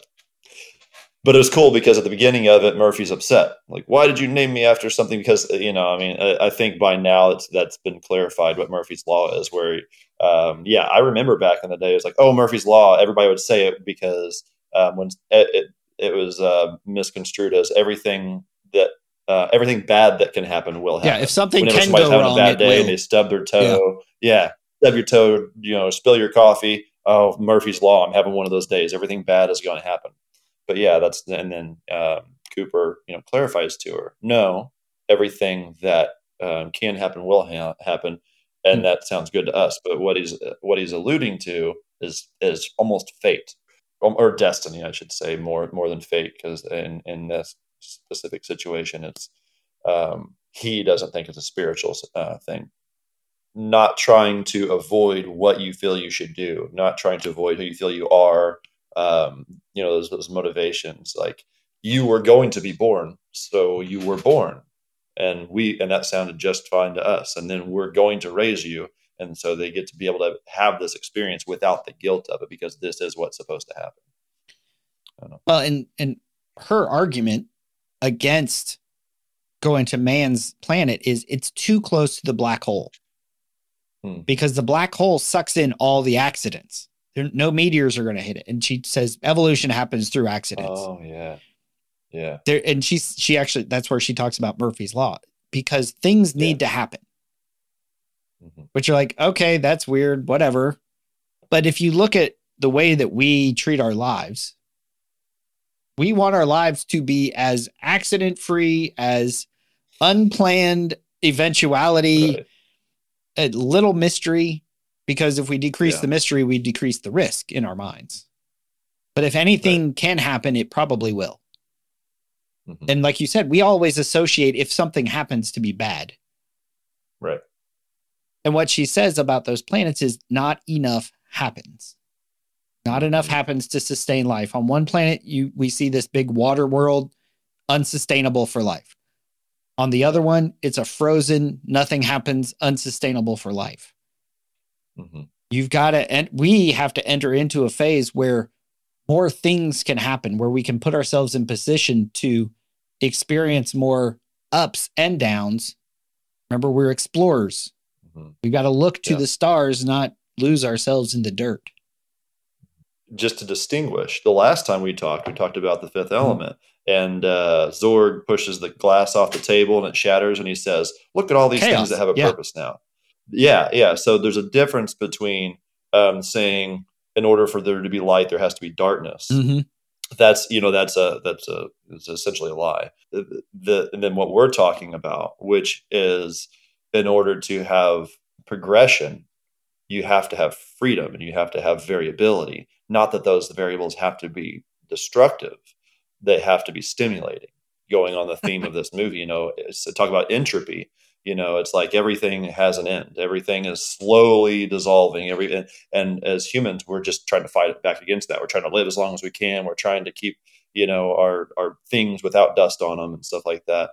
But it was cool because at the beginning of it, Murphy's upset. Like, why did you name me after something? Because uh, you know, I mean, I, I think by now it's that's been clarified what Murphy's Law is. Where, um, yeah, I remember back in the day, it was like, oh, Murphy's Law. Everybody would say it because um, when it it, it was uh, misconstrued as everything that uh, everything bad that can happen will happen. Yeah, if something Whenever can go having wrong, a bad day and they stub their toe, yeah. stub your toe, you know, spill your coffee. Oh, Murphy's Law. I'm having one of those days. Everything bad is going to happen. But yeah, that's and then um, Cooper, you know, clarifies to her, no, everything that um, can happen will ha- happen, and Hmm. that sounds good to us. But what he's what he's alluding to is is almost fate or destiny, I should say, more more than fate, because in in this specific situation, it's um, he doesn't think it's a spiritual uh, thing. Not trying to avoid what you feel you should do, not trying to avoid who you feel you are. Um, you know those those motivations, like you were going to be born, so you were born, and we and that sounded just fine to us. And then we're going to raise you, and so they get to be able to have this experience without the guilt of it, because this is what's supposed to happen. Well, and and her argument against going to Mann's planet is it's too close to the black hole. Hmm. Because the black hole sucks in all the accidents. There, no meteors are going to hit it. And she says evolution happens through accidents. Oh yeah, yeah. There and she's she actually that's where she talks about Murphy's law because things need to happen. Mhm. But you're like, okay, that's weird, whatever. But if you look at the way that we treat our lives, we want our lives to be as accident free, as unplanned eventuality, Right. a little mystery. Because if we decrease Yeah. the mystery, we decrease the risk in our minds. But if anything can happen, it probably will. Mhm. And like you said, we always associate if something happens to be bad. Right. And what she says about those planets is not enough happens. Not enough Mhm. happens to sustain life. On one planet, you we see this big water world, unsustainable for life. On the other one, it's a frozen, nothing happens, unsustainable for life. hmm You've got to, and we have to enter into a phase where more things can happen, where we can put ourselves in position to experience more ups and downs. Remember, we're explorers. hmm We've got to look to Yeah. the stars, not lose ourselves in the dirt. Just to distinguish, the last time we talked, we talked about the Mm-hmm. fifth element, and uh, Zorg pushes the glass off the table and it shatters, and he says, "Look at all these Chaos. things that have a Yeah. purpose now." Yeah, yeah. So there's a difference between um, saying, in order for there to be light, there has to be darkness. Mhm. That's you know that's a that's a it's essentially a lie. The, the and then what we're talking about which is in order to have progression you have to have freedom and you have to have variability. Not that those variables have to be destructive. They have to be stimulating. Going on the theme of this movie you know talk about entropy you know it's like everything has an end. Everything is slowly dissolving. Every and, as humans we're just trying to fight back against that. We're trying to live as long as we can. We're trying to keep you know our our things without dust on them and stuff like that.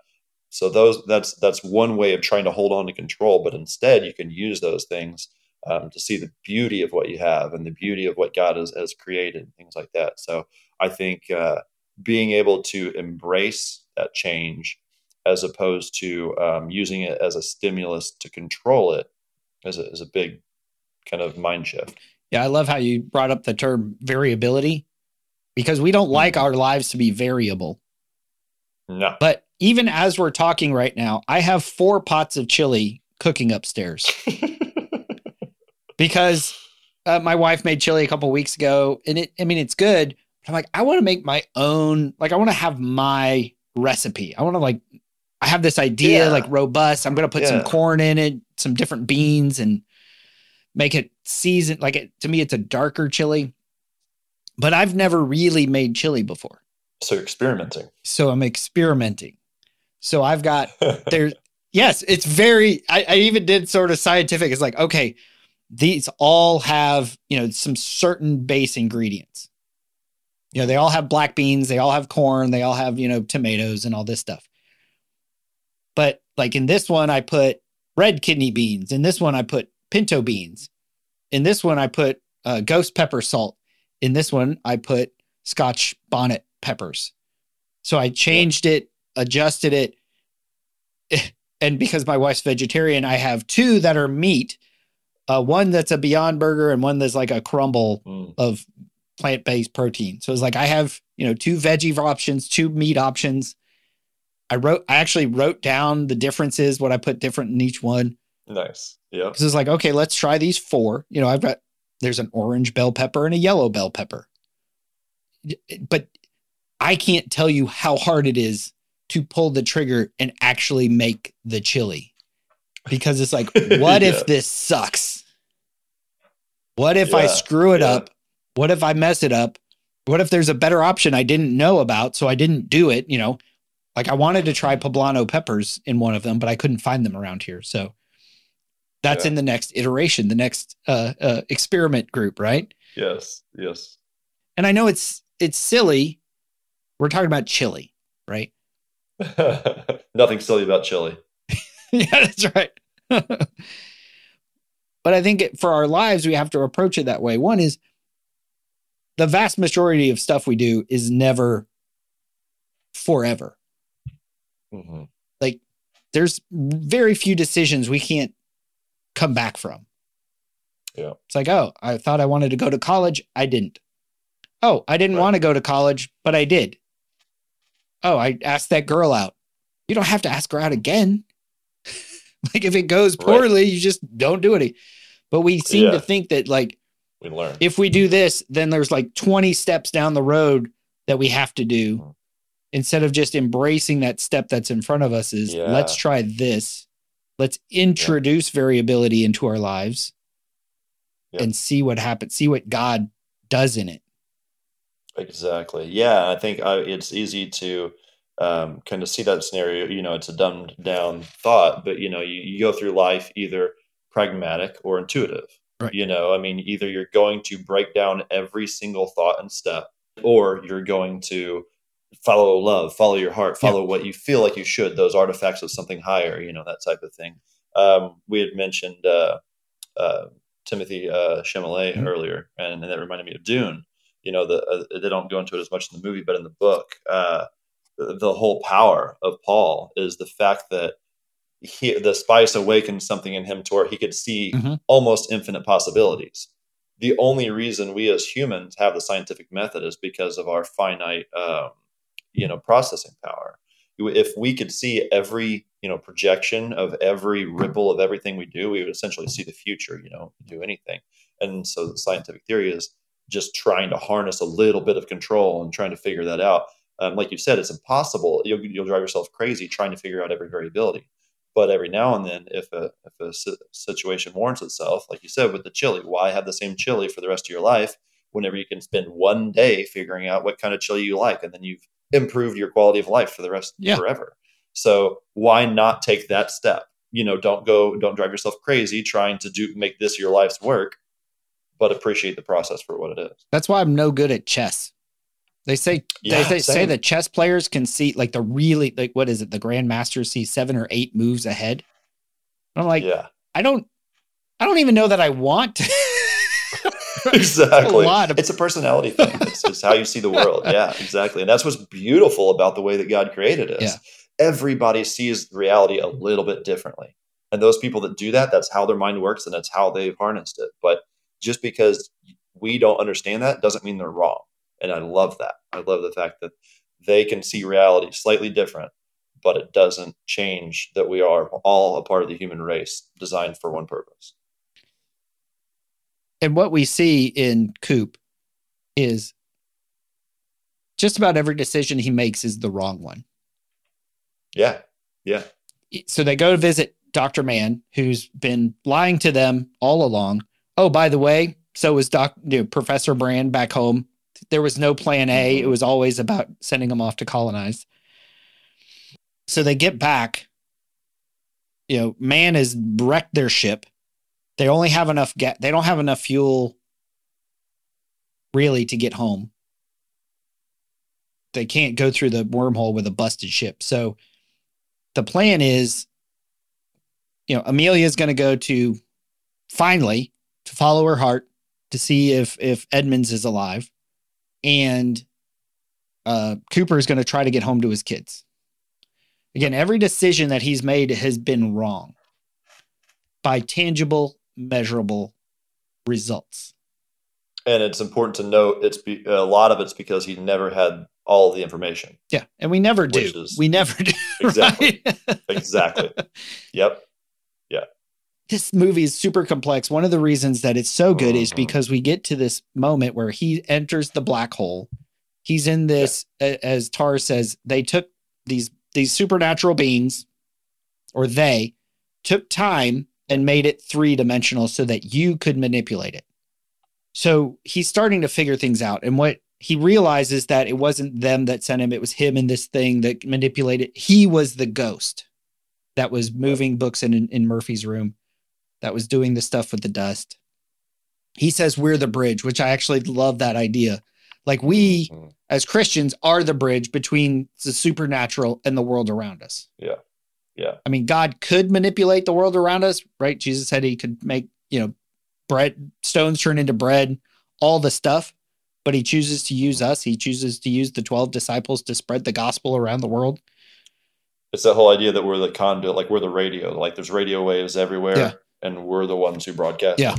So those that's that's one way of trying to hold on to control but instead you can use those things um, to see the beauty of what you have and the beauty of what god has, has created and things like that. So i think uh, being able to embrace that change as opposed to um, using it as a stimulus to control it is a, is a big kind of mind shift. Yeah, I love how you brought up the term variability because we don't like our lives to be variable. No. But even as we're talking right now, I have four pots of chili cooking upstairs because uh, my wife made chili a couple weeks ago, and it. I mean, it's good. But I'm like, I want to make my own. Like, I want to have my recipe. I want to like. I have this idea, Yeah. like robust. I'm gonna put some corn in it, some different beans, and make it seasoned. Like it to me, it's a darker chili. But I've never really made chili before, so you're experimenting. so I'm experimenting. So I've got there's yes it's very I, I even did sort of scientific it's like okay these all have you know some certain base ingredients you know they all have black beans they all have corn they all have you know tomatoes and all this stuff but like in this one i put red kidney beans in this one i put pinto beans in this one i put uh, ghost pepper salt in this one i put scotch bonnet peppers so i changed it adjusted it and because my wife's vegetarian, I have two that are meat. Uh, one that's a Beyond Burger and one that's like a crumble Mm. of plant-based protein. So it's like I have you know two veggie options, two meat options. I wrote, I actually wrote down the differences, what I put different in each one. Nice. Yeah. Because it's like, okay, let's try these four. You know, I've got there's an orange bell pepper and a yellow bell pepper. But I can't tell you how hard it is to pull the trigger and actually make the chili. Because it's like, what Yeah. if this sucks? What if I screw it yeah. up? What if I mess it up? What if there's a better option I didn't know about, so I didn't do it? You know, like I wanted to try poblano peppers in one of them, but I couldn't find them around here. So that's Yeah. in the next iteration, the next uh, uh, experiment group, right? Yes. Yes. And I know it's it's silly. We're talking about chili, right? Nothing silly about chili. yeah, that's right. but I think it, for our lives, we have to approach it that way. One is the vast majority of stuff we do is never forever. Hmm There's very few decisions we can't come back from. Yeah. It's like, oh, I thought I wanted to go to college. I didn't. Oh, I didn't Right. want to go to college, but I did. Oh, I asked that girl out. You don't have to ask her out again. like if it goes Right. poorly, you just don't do it. But we seem Yeah. to think that like We learn. if we do this, then there's like 20 steps down the road that we have to do Mhm. Instead of just embracing that step that's in front of us is Yeah. let's try this. Let's introduce variability into our lives Yep. and see what happens, see what God does in it. Exactly. Yeah, I think uh, it's easy to um, kind of see that scenario. You know, it's a dumbed down thought, but you know, you, you go through life either pragmatic or intuitive. Right. You know, I mean, either you're going to break down every single thought and step, or you're going to follow love, follow your heart, Yeah. follow what you feel like you should. Those artifacts of something higher. You know, that type of thing. Um, we had mentioned uh, uh, Timothy uh, Chalamet Mhm. earlier, and, and that reminded me of Dune you know the uh, they don't go into it as much in the movie but in the book uh, the, the whole power of paul is the fact that he the spice awakened something in him to where he could see Mhm. almost infinite possibilities the only reason we as humans have the scientific method is because of our finite um, you know processing power if we could see every you know projection of every ripple of everything we do we would essentially see the future you know do anything and so the scientific theory is just trying to harness a little bit of control and trying to figure that out. Um, like you said, it's impossible. You'll, you'll drive yourself crazy trying to figure out every variability. But every now and then, if a if a situation warrants itself, like you said with the chili, why have the same chili for the rest of your life? Whenever you can spend one day figuring out what kind of chili you like, and then you've improved your quality of life for the rest Yeah. forever. So why not take that step? You know, don't go, don't drive yourself crazy trying to do make this your life's work but appreciate the process for what it is. That's why I'm no good at chess. They say Yeah, they, say same. that chess players can see like the really like what is it? The grandmasters see seven or eight moves ahead. And I'm like, yeah, I don't, I don't even know that I want to. exactly. a lot of- it's a personality thing. It's, it's how you see the world. Yeah, exactly. And that's what's beautiful about the way that God created us. Yeah. Everybody sees reality a little bit differently. And those people that do that, that's how their mind works and that's how they've harnessed it. But just because we don't understand that doesn't mean they're wrong. And I love that. I love the fact that they can see reality slightly different, but it doesn't change that we are all a part of the human race designed for one purpose. And what we see in Coop is just about every decision he makes is the wrong one. Yeah. Yeah. So they go to visit Dr. Mann, who's been lying to them all along. Oh, by the way, so was Doc, you know, Professor Brand back home. There was no plan A. It was always about sending them off to colonize. So they get back. You know, Mann has wrecked their ship. They only have enough get. They don't have enough fuel, really, to get home. They can't go through the wormhole with a busted ship. So the plan is, you know, Amelia is going to go to finally to follow her heart to see if if Edmunds is alive, and uh, Cooper is going to try to get home to his kids. Again, every decision that he's made has been wrong by tangible, measurable results. And it's important to note it's be, a lot of it's because he never had all the information. Yeah, and we never do. Is, we never do. Exactly. Right? exactly. Yep. Yeah. This movie is super complex. One of the reasons that it's so good mm-hmm. is because we get to this moment where he enters the black hole. He's in this, yeah. as Tars says, they took these these supernatural beings, or they took time and made it three dimensional so that you could manipulate it. So he's starting to figure things out. And what he realizes that it wasn't them that sent him, it was him and this thing that manipulated. He was the ghost that was moving books in, in Murphy's room, that was doing the stuff with the dust. He says, We're the bridge, which I actually love that idea like we mm-hmm. as Christians are the bridge between the supernatural and the world around us. Yeah. Yeah. I mean, God could manipulate the world around us, right? Jesus said he could make, you know, bread, stones turn into bread, all the stuff, but he chooses to use us. He chooses to use the 12 disciples to spread the gospel around the world. It's that whole idea that we're the conduit, like we're the radio, like there's radio waves everywhere, yeah. and we're the ones who broadcast. Yeah.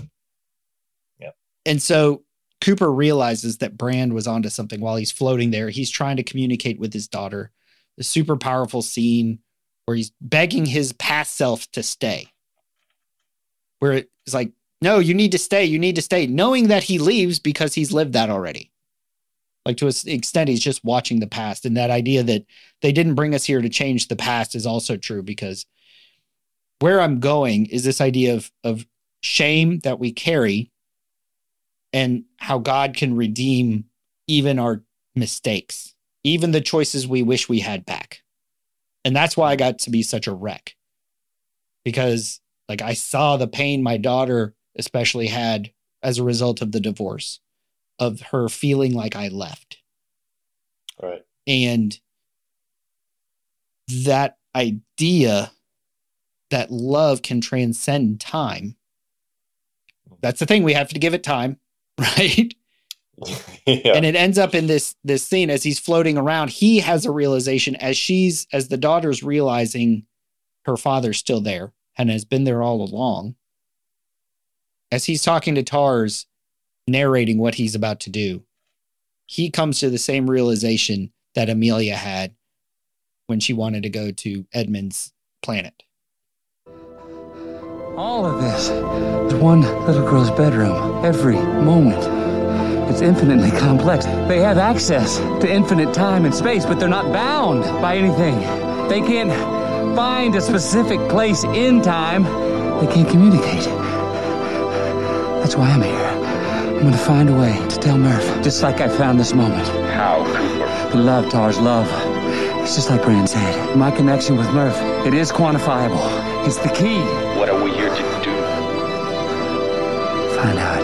Yeah. And so Cooper realizes that Brand was onto something while he's floating there. He's trying to communicate with his daughter. The super powerful scene where he's begging his past self to stay. Where it's like, no, you need to stay. You need to stay, knowing that he leaves because he's lived that already. Like to an extent, he's just watching the past. And that idea that they didn't bring us here to change the past is also true because where I'm going is this idea of, of shame that we carry and how God can redeem even our mistakes, even the choices we wish we had back. And that's why I got to be such a wreck because like I saw the pain my daughter especially had as a result of the divorce of her feeling like I left. Right. And that idea that love can transcend time. That's the thing. We have to give it time. right? yeah. And it ends up in this this scene as he's floating around. He has a realization as she's as the daughter's realizing her father's still there and has been there all along. As he's talking to Tars, narrating what he's about to do, he comes to the same realization that Amelia had when she wanted to go to Edmund's planet. All of this. The one little girl's bedroom. Every moment. It's infinitely complex. They have access to infinite time and space, but they're not bound by anything. They can't find a specific place in time. They can't communicate. That's why I'm here. I'm gonna find a way to tell Murph, just like I found this moment. How, Cooper? The love, Tars, love. It's just like Brand said. My connection with Murph, it is quantifiable. It's the key. What are we here to do? Find out,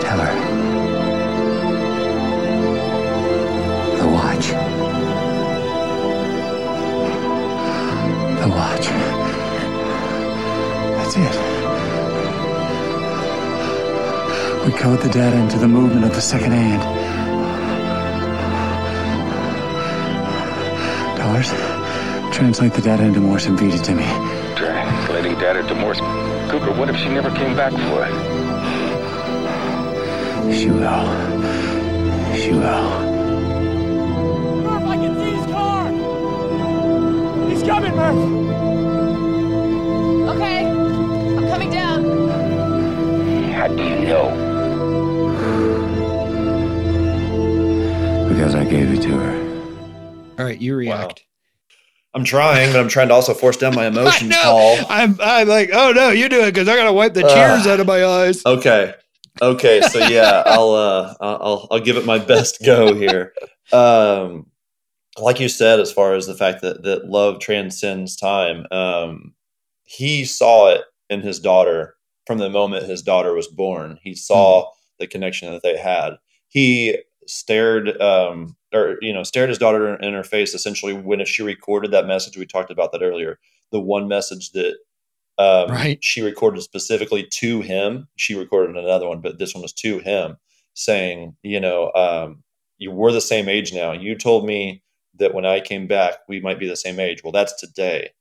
code the data into the movement of the second hand. Dollars? Translate the data into Morse and feed it to me. Translating data to Morse. Cooper, what if she never came back for it? She will. She will. Murph, I can see his car! He's coming, Murph! Okay, I'm coming down. How do you know? Gave it to her. All right, you react. I'm trying, but I'm trying to also force down my emotions, Paul. I'm I'm like, oh no, you do it because I gotta wipe the Ugh. tears out of my eyes. Okay. Okay. So yeah, I'll uh I'll I'll give it my best go here. Um like you said, as far as the fact that that love transcends time, um, he saw it in his daughter from the moment his daughter was born. He saw the connection that they had. He stared um or you know stared his daughter in her face essentially when she recorded that message we talked about that earlier the one message that um, Right. she recorded specifically to him. She recorded another one, but this one was to him, saying, "You know, um, you were the same age now. You told me that when I came back, we might be the same age. Well, that's today."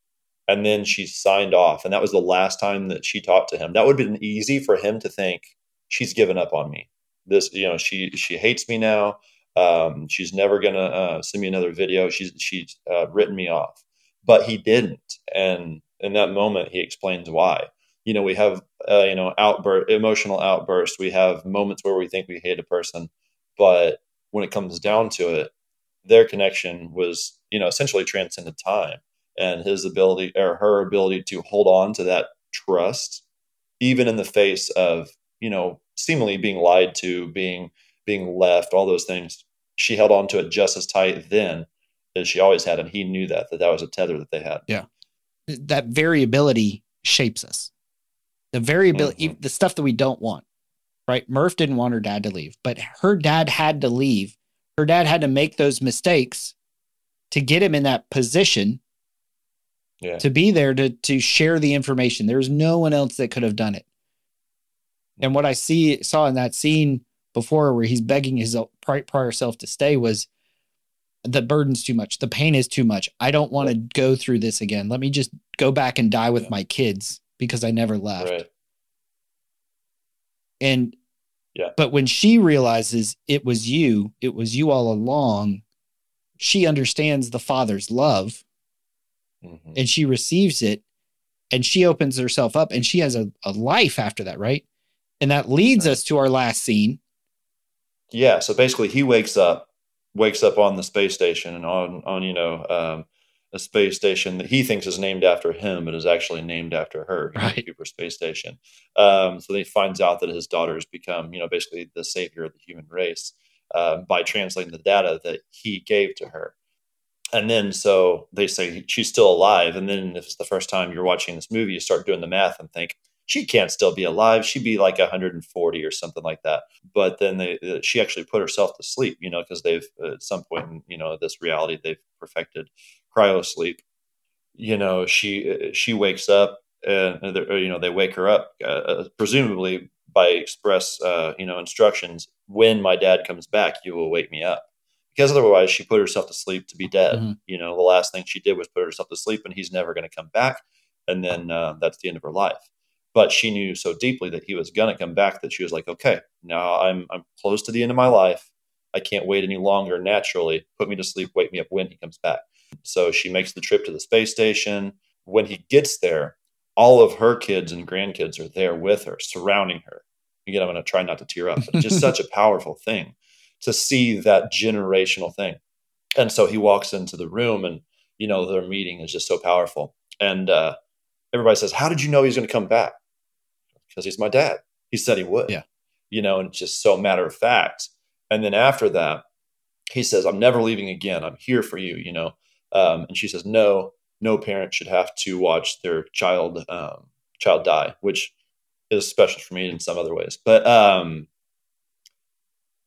And then she signed off, and that was the last time that she talked to him. That would have been easy for him to think she's given up on me. This, you know, she she hates me now. Um, she's never gonna uh, send me another video. She's she's uh, written me off, but he didn't, and in that moment, he explains why. You know, we have uh, you know outburst, emotional outbursts. We have moments where we think we hate a person, but when it comes down to it, their connection was you know essentially transcended time, and his ability or her ability to hold on to that trust, even in the face of you know seemingly being lied to, being being left, all those things. She held on to it just as tight then as she always had, and he knew that that that was a tether that they had. Yeah, that variability shapes us. The variability, Mhm. the stuff that we don't want. Right? Murph didn't want her dad to leave, but her dad had to leave. Her dad had to make those mistakes to get him in that position Yeah. to be there to to share the information. There's no one else that could have done it. And what I see saw in that scene before, where he's begging his prior self to stay, was the burden's too much. The pain is too much. I don't want to go through this again. Let me just go back and die with Yeah. my kids because I never left. Right. And Yeah. but when she realizes it was you, it was you all along, she understands the father's love Mhm. and she receives it and she opens herself up and she has a, a life after that, right? And that leads us to our last scene. Yeah. So basically, he wakes up, wakes up on the space station and on on you know um, a space station that he thinks is named after him, but is actually named after her, know, Right. Cooper Space Station. Um, so he finds out that his daughter has become you know basically the savior of the human race uh, by translating the data that he gave to her. And then so they say she's still alive. And then if it's the first time you're watching this movie, you start doing the math and think she can't still be alive. She'd be like 140 or something like that. But then they, uh, she actually put herself to sleep, you know, because they've uh, at some point in you know this reality they've perfected cryo sleep. You know, she uh, she wakes up and you know they wake her up uh, presumably by express uh, you know instructions. When my dad comes back, you will wake me up because otherwise she put herself to sleep to be dead. Mhm. You know, the last thing she did was put herself to sleep, and he's never going to come back. And then uh, that's the end of her life. But she knew so deeply that he was going to come back that she was like, okay, now I'm I'm close to the end of my life. I can't wait any longer. Naturally, put me to sleep, wake me up when he comes back. So she makes the trip to the space station. When he gets there, all of her kids and grandkids are there with her, surrounding her. Again, I'm going to try not to tear up, but it's just such a powerful thing to see that generational thing. And so he walks into the room, and you know their meeting is just so powerful. And uh, everybody says, "How did you know he's going to come back?" Because he's my dad. He said he would. Yeah. You know, and just so matter of fact. And then after that, he says, "I'm never leaving again. I'm here for you." You know. Um, and she says, "No, no parent should have to watch their child um, child die," which is special for me in some other ways. But um,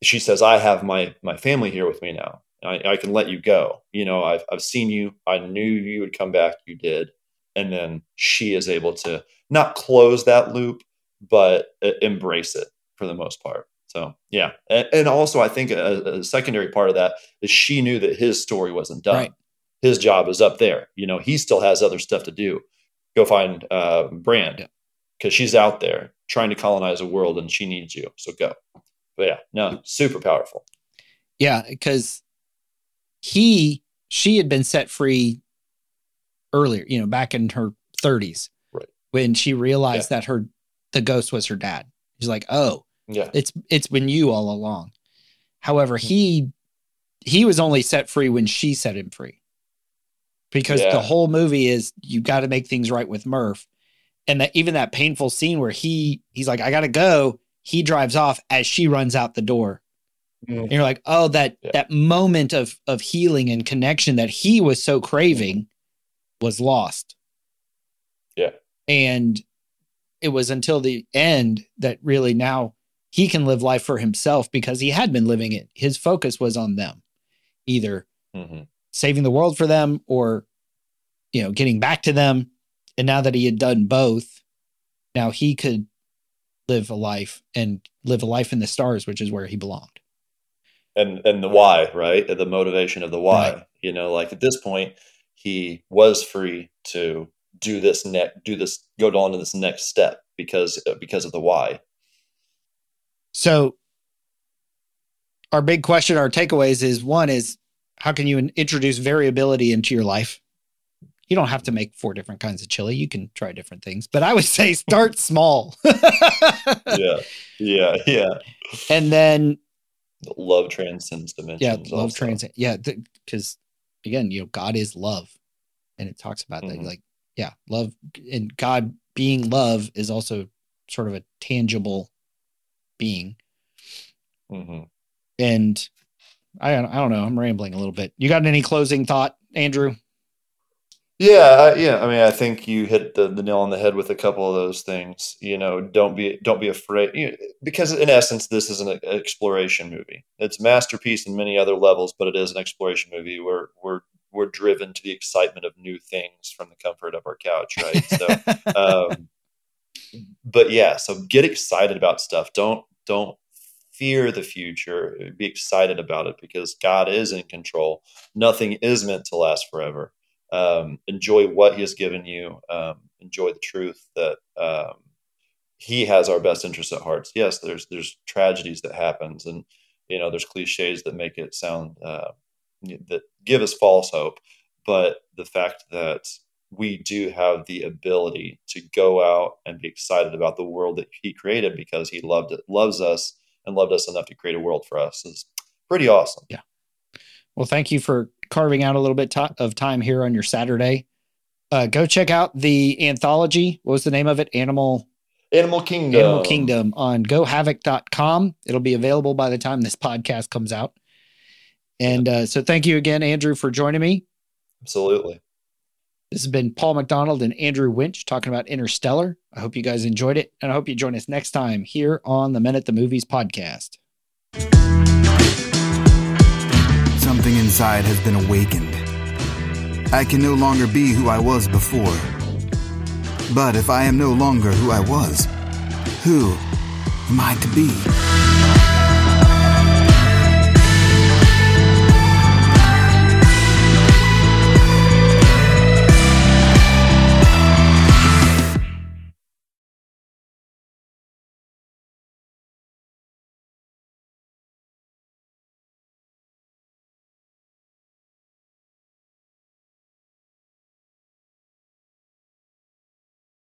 she says, "I have my my family here with me now. I, I can let you go. You know, I've I've seen you. I knew you would come back. You did." And then she is able to not close that loop, but embrace it for the most part. So yeah, and, and also I think a, a secondary part of that is she knew that his story wasn't done. Right. His job is up there. You know, he still has other stuff to do. Go find uh, Brand. Yeah. because she's out there trying to colonize a world and she needs you. So go. But yeah, no, super powerful. Yeah, because he she had been set free earlier, you know, back in her 30s. Right. When she realized that her the ghost was her dad. He's like, "Oh, Yeah. it's it's been you all along." However, hmm. he he was only set free when she set him free. Because Yeah. the whole movie is you got to make things right with Murph. And that even that painful scene where he he's like, I gotta go. He drives off as she runs out the door. Mm-hmm. And you're like, oh, that that moment of of healing and connection that he was so craving was lost. Yeah. And it was until the end that really now he can live life for himself because he had been living it. His focus was on them, either hmm saving the world for them or, you know, getting back to them. And now that he had done both, now he could live a life and live a life in the stars, which is where he belonged. and and the why, right? The motivation of the why. Right. You know, like at this point, he was free to do this next, do this, go on to this next step because because of the why. So, our big question, our takeaways is one is how can you introduce variability into your life? You don't have to make four different kinds of chili. You can try different things, but I would say start small. yeah, yeah, yeah. and then, Love transcends dimensions. yeah, love also. transit. Yeah, because again, you know, God is love, and it talks about that. Mhm. Like, yeah, love and God being love is also sort of a tangible being. Mhm. And I don't, I don't know. I'm rambling a little bit. You got any closing thought, Andrew? Yeah, I- yeah. I mean, I think you hit the, the nail on the head with a couple of those things. You know, don't be don't be afraid you know, because in essence, this is an exploration movie. It's a masterpiece in many other levels, but it is an exploration movie. We're we're we're driven to the excitement of new things from the comfort of our couch, right? So, um, but yeah, so get excited about stuff. Don't don't fear the future. Be excited about it because God is in control. Nothing is meant to last forever um, enjoy what he has given you um, enjoy the truth that um, he has our best interests at heart yes there's there's tragedies that happens and you know there's cliches that make it sound uh, that give us false hope but the fact that we do have the ability to go out and be excited about the world that he created because he loved it loves us and loved us enough to create a world for us is pretty awesome Yeah. Well, thank you for carving out a little bit of time here on your Saturday. Uh, go check out the anthology. What was the name of it? Animal animal kingdom Animal Kingdom on gohavoc.com. It'll be available by the time this podcast comes out. And uh, so thank you again, Andrew, for joining me. absolutely This has been Paul McDonald and Andrew Winch talking about Interstellar. I hope you guys enjoyed it. And I hope you join us next time here on the Men at the Movies podcast. Something inside has been awakened. I can no longer be who I was before. But if I am no longer who I was, who am I to be?